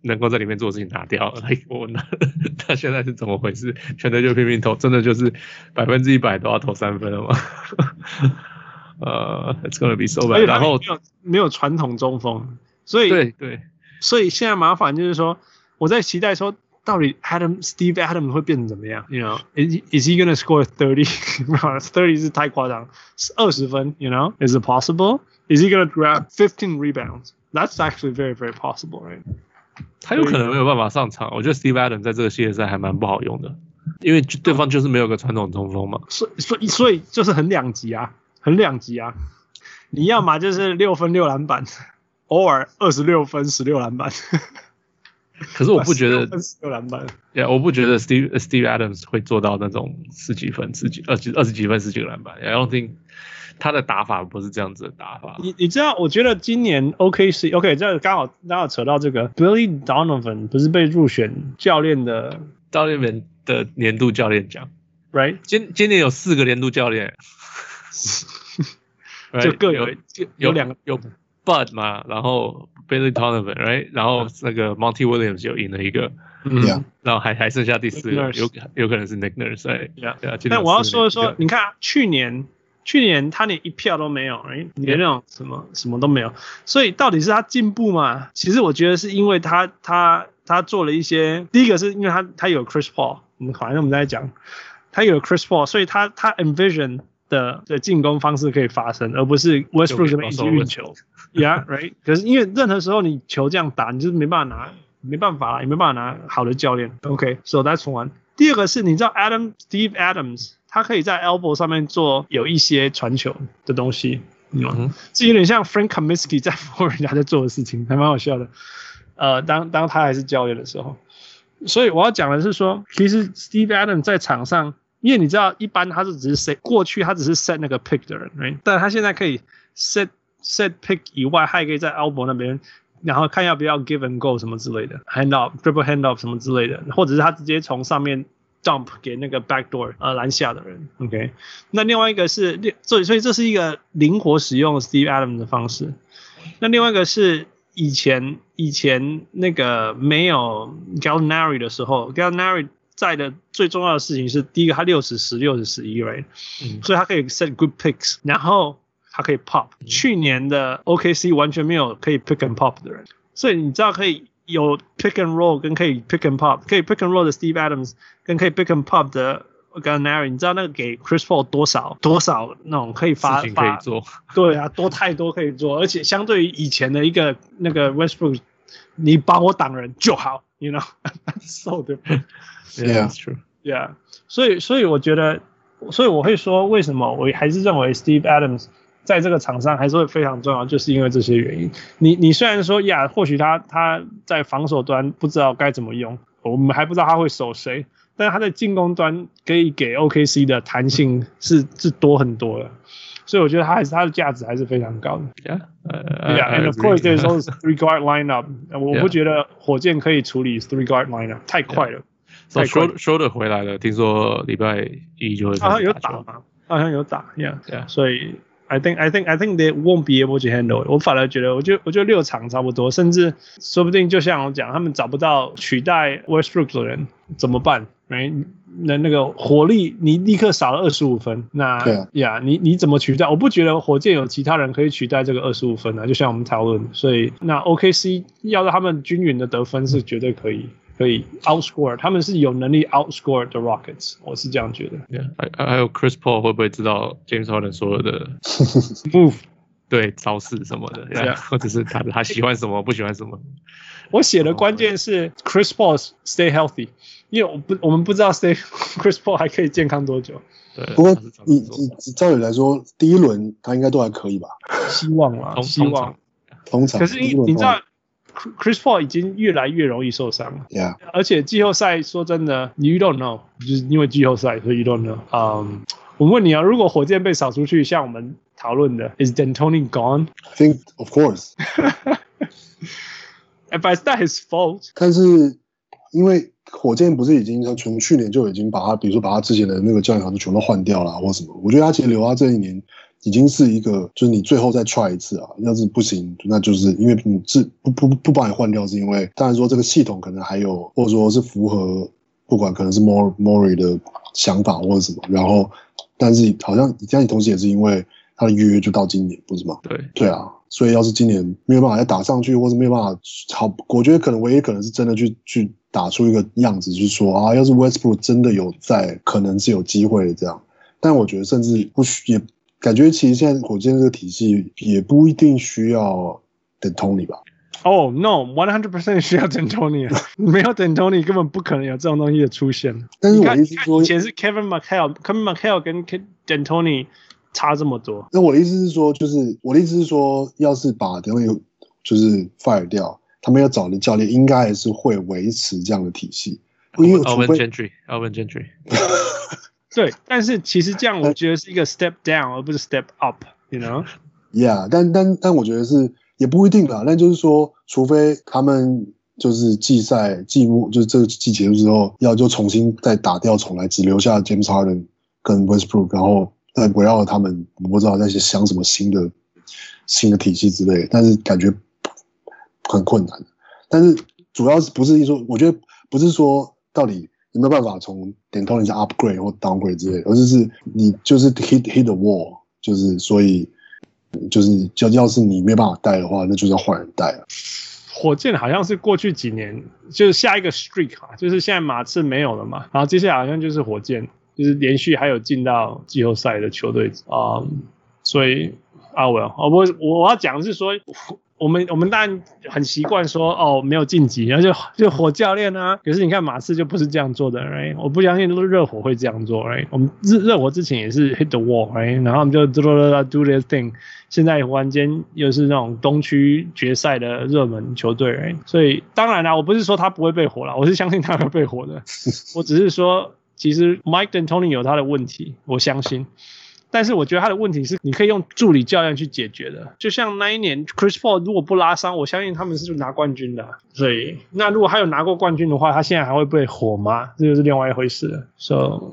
能够在里面做的事情拿掉了，我那 他现在是怎么回事？全队就拼命投，真的就是百分之一百都要投三分了吗？呃、uh,，It's gonna be so bad。然后没有没有传统中锋，所以对对，所以现在麻烦就是说，我在期待说。到底 Adam Steve Adams 会变成怎么样？You know, is is he gonna score thirty? Thirty 是太夸张，二十分。You know, is it possible? Is he gonna grab fifteen rebounds? That's actually very very possible, right? 他有可能没有办法上场。我觉得 Steve Adams 在这个系列赛还蛮不好用的，因为对方就是没有个传统中锋嘛。所以所以所以就是很两极啊，很两极啊。你要么就是六分六篮板，偶尔二十六分十六篮板。可是我不觉得，对，我不觉得 Steve Steve Adams 会做到那种十几分、十几、二十、二十几分、十几个篮板。I don't think 他的打法不是这样子的打法。你你知道，我觉得今年 OKC OK，这刚好刚好扯到这个 Billy Donovan 不是被入选教练的教练们的年度教练奖，Right？今今年有四个年度教练，就各有就有两个有。Bud 嘛，然后 Billy Donovan，right，然后那个 Monty Williams 又赢了一个，嗯，然后还还剩下第四个，有有可能是 Nick Nurse，对，但我要说的说，你看去年去年他连一票都没有，连那种什么什么都没有，所以到底是他进步吗？其实我觉得是因为他他他做了一些，第一个是因为他他有 Chris Paul，我们反正我们在讲，他有 Chris Paul，所以他他 envision 的的进攻方式可以发生，而不是 Westbrook 这边一直运球。Yeah，right。可是因为任何时候你球这样打，你就是没办法拿，没办法啦，也没办法拿好的教练。OK，so that's one。第二个是你知道 Adam Steve Adams，他可以在 elbow 上面做有一些传球的东西，嗯，嗯这有点像 Frank Kaminsky 在服人家在做的事情，还蛮好笑的。呃，当当他还是教练的时候，所以我要讲的是说，其实 Steve Adams 在场上。因为你知道，一般他是只是 set 过去，他只是 set 那个 pick 的人，right? 但他现在可以 set set pick 以外，他也可以在 elbow 那边，然后看要不要 give and go 什么之类的，hand off dribble hand off 什么之类的，或者是他直接从上面 dump 给那个 backdoor 呃篮下的人，OK？那另外一个是，所以所以这是一个灵活使用 Steve Adams 的方式。那另外一个是以前以前那个没有 Gallinari 的时候，Gallinari 在的最重要的事情是，第一个他六十十六十十一 right，嗯，所以他可以 set good picks，然后他可以 pop。嗯、去年的 OKC 完全没有可以 pick and pop 的人，所以你知道可以有 pick and roll 跟可以 pick and pop，可以 pick and roll 的 Steve Adams 跟可以 pick and pop 的 Gallinari，你知道那个给 Chris Paul 多少多少那种可以发事情可以做，对啊，多太多可以做，而且相对于以前的一个那个 Westbrook，你帮我挡人就好，you know，so different。Yeah, that's true. Yeah，所以所以我觉得，所以我会说，为什么我还是认为 Steve Adams 在这个场上还是会非常重要，就是因为这些原因。你你虽然说呀，或许他他在防守端不知道该怎么用，我们还不知道他会守谁，但是他在进攻端可以给 OKC 的弹性是是多很多的。所以我觉得他还是他的价值还是非常高的。Yeah, yeah, and of course there's always three guard lineup。我不觉得火箭可以处理 three guard lineup 太快了。So shoulder 回来了，听说礼拜一就会。好像有打吗？好像有打，Yeah Yeah。所以 I think I think I think they won't be able to handle it。我反而觉得，我觉得我觉得六场差不多，甚至说不定就像我讲，他们找不到取代 Westbrook 的人怎么办？没，那那个火力你立刻少了二十五分，那呀，你你怎么取代？我不觉得火箭有其他人可以取代这个二十五分啊。就像我们讨论，所以那 OKC 要让他们均匀的得分是绝对可以。可以 outscore，他们是有能力 outscore the Rockets，我是这样觉得。Yeah，还还有 Chris Paul 会不会知道 James Harden 所有的 move，对招式什么的 或者是他他喜欢什么不喜欢什么？我写的关键是 Chris Paul stay healthy，因为我不我们不知道 stay Chris Paul 还可以健康多久。对，不过你你照理来说，第一轮他应该都还可以吧？希望啊，希望。通常，可是你你知道。Chris Paul 已经越来越容易受伤了，Yeah. 而且季后赛说真的，You don't know，就是因为季后赛，所以 You don't know。嗯，我问你啊，如果火箭被扫出去，像我们讨论的，Is D'Antoni gone？I think of course。But it's not his fault。但是因为火箭不是已经从去年就已经把他，比如说把他之前的那个教练团队全都换掉了，或什么？我觉得他其实留他这一年。已经是一个，就是你最后再 try 一次啊，要是不行，那就是因为你是不不不把你换掉，是因为当然说这个系统可能还有，或者说是符合不管可能是 Morey 的想法或者什么，然后但是好像这样，同时也是因为他的约就到今年，不是吗？对对啊，所以要是今年没有办法再打上去，或是没有办法好，我觉得可能唯一可能是真的去去打出一个样子，就是说啊，要是 Westbrook 真的有在，可能是有机会这样，但我觉得甚至不需也。感觉其实现在火箭这个体系也不一定需要 D'Antoni 吧？哦、oh, no，one hundred percent 需要啊！没有 D'Antoni 根本不可能有这种东西的出现。但是我的意思是说，以前是 Kevin McHale，Kevin McHale 跟 D'Antoni 差这么多。那我的意思是说，就是我的意思是说，要是把 D'Antoni 就是 fire 掉，他们要找的教练应该还是会维持这样的体系。因为 Alvin Gentry，Alvin Gentry。对，但是其实这样我觉得是一个 step down，而不是 step up，you know？Yeah，但但但我觉得是也不一定啦。但就是说，除非他们就是季赛季末，就是这个季结束之后，要就重新再打掉重来，只留下 James Harden 跟 Westbrook，然后再围绕他们，我不知道那些想什么新的新的体系之类，但是感觉很困难。但是主要是不是说，我觉得不是说到底有。没有办法从点通一下 upgrade 或 downgrade 之类，而是是你就是 hit hit the wall，就是所以就是要要是你没有办法带的话，那就是要换人带了。火箭好像是过去几年就是下一个 streak 啊，就是现在马刺没有了嘛，然后接下来好像就是火箭，就是连续还有进到季后赛的球队啊、所以阿文，哦我我要讲的是说。我们我们当然很习惯说哦，没有晋级，然后就就火教练啊。可是你看马刺就不是这样做的，right? 我不相信热火会这样做，right? 我们热热火之前也是 hit the wall，right? 然后我们就 do do this thing。现在忽然间又是那种东区决赛的热门球队，right? 所以当然啦，我不是说他不会被火了，我是相信他会被火的。我只是说，其实 Mike and Tony 有他的问题，我相信。但是我觉得他的问题是，你可以用助理教练去解决的。就像那一年 Chris Paul 如果不拉伤，我相信他们是拿冠军的。所以，那如果他有拿过冠军的话，他现在还会被火吗？这就是另外一回事了。所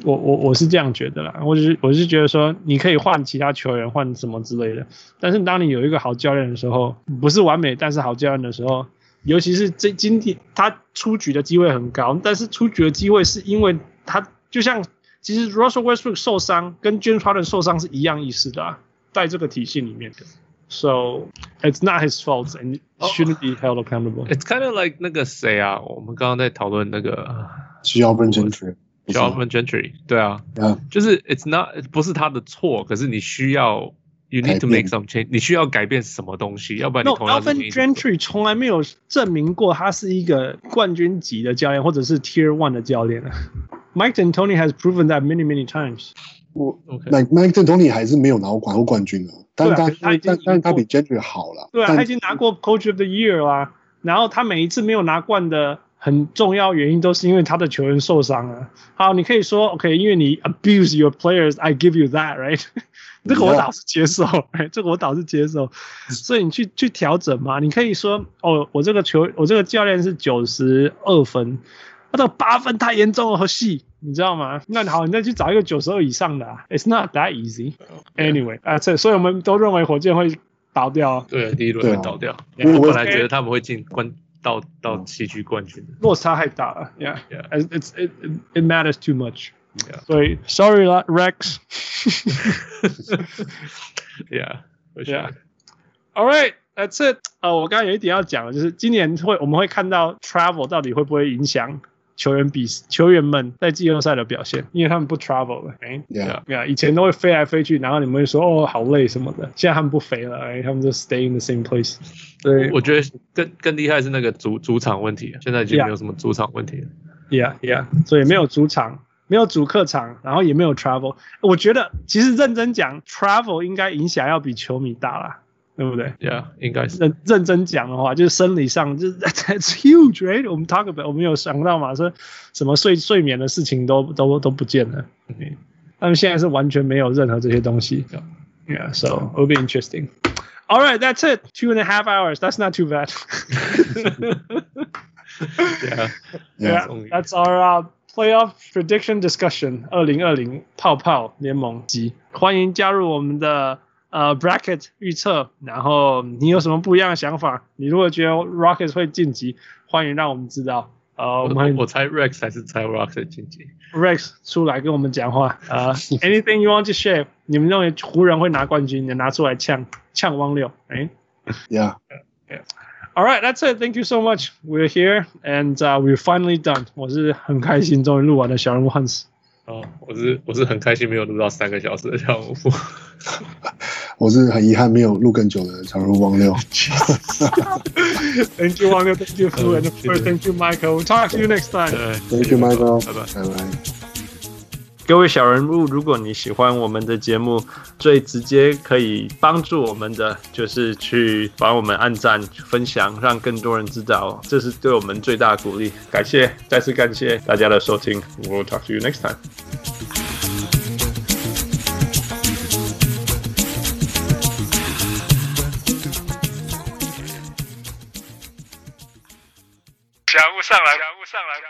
以，我我我是这样觉得啦。我只是我是觉得说，你可以换其他球员，换什么之类的。但是当你有一个好教练的时候，不是完美，但是好教练的时候，尤其是这今天他出局的机会很高，但是出局的机会是因为他就像。其实 Russell Westbrook 受伤跟 James Harden 受伤是一样意思的啊，在这个体系里面的。So it's not his fault and shouldn't be held accountable. It's kind of like 那个谁啊，我们刚刚在讨论那个 Alvin Gentry。Alvin Gentry，对啊，yeah. 就是 It's not 不是他的错，可是你需要 You need to make some change，你需要改变什么东西，要不然你同样 No, Alvin Gentry 从来没有证明过他是一个冠军级的教练，或者是 Tier One 的教练啊。Mike D'Antoni has proven that many many times。我 Mike Mike D'Antoni 还是没有拿过冠军的，但他但但他比 Gentry 好了。对啊，他已经拿过 Coach of the Year 啦。然后他每一次没有拿冠的很重要原因都是因为他的球员受伤了。好，你可以说 OK，因为你 abuse your players，I give you that，right？ 这个我倒是接受，哎，这个我倒是接受。所以你去去调整嘛，你可以说哦，我这个球，我这个教练是九十二分。他这个八分太严重了，和细，你知道吗？那好，你再去找一个九十二以上的啊。It's not that easy. Anyway，啊，这所以我们都认为火箭会倒掉。对，第一轮会倒掉。因为我本来觉得他们会进冠到到西区冠军的，落差太大了。Yeah，yeah，it's it it matters too much. Yeah，所以 sorry 啦，Rex。Yeah，yeah。All right, that's it. 呃，我刚刚有一点要讲的，就是今年会我们会看到 travel 到底会不会影响。球员比球员们在季后赛的表现，因为他们不 travel 了，哎，yeah，yeah，以前都会飞来飞去，然后你们会说哦好累什么的，现在他们不飞了，哎，他们就 stay in the same place。对，我觉得更更厉害是那个主主场问题，现在已经没有什么主场问题了。Yeah, yeah，所以没有主场，没有主客场，然后也没有 travel。我觉得其实认真讲，travel 应该影响要比球迷大啦。对不对？Yeah，应该是认认真讲的话，就是生理上就是 That's huge，right？我们 talk about，我们有想到嘛，说什么睡睡眠的事情都都都不见了。Okay. 他们现在是完全没有任何这些东西。Yeah，so it will be interesting. All right, that's it. Two and a half hours. That's not too bad. yeah, yeah. That's our uh, playoff prediction discussion. 二零二零泡泡联盟级，欢迎加入我们的。呃、uh,，bracket 预测，然后你有什么不一样的想法？你如果觉得 Rockets 会晋级，欢迎让我们知道。呃、uh,，我们我猜 Rex 还是猜 Rockets 晋级？Rex 出来跟我们讲话。呃、uh,，Anything you want to share？你们认为湖人会拿冠军？你拿出来呛呛汪六？哎，Yeah，Yeah。All right, that's it. Thank you so much. We're here and、uh, we're finally done. 我是很开心终于录完了小人物 Hans。哦，我是我是很开心没有录到三个小时的小人物。我是很遗憾没有录更久的小人物汪六。 Thank you, 汪六。Thank you, Fu. And first, thank you, Michael. We'll talk to you next time. Thank you, Michael. 拜拜，拜拜。 各位小人物，如果你喜欢我们的节目，最直接可以帮助我们的就是去帮我们按赞、分享，让更多人知道，这是对我们最大的鼓励。感谢，再次感谢大家的收听。We'll talk to you next time. 物上来，物上来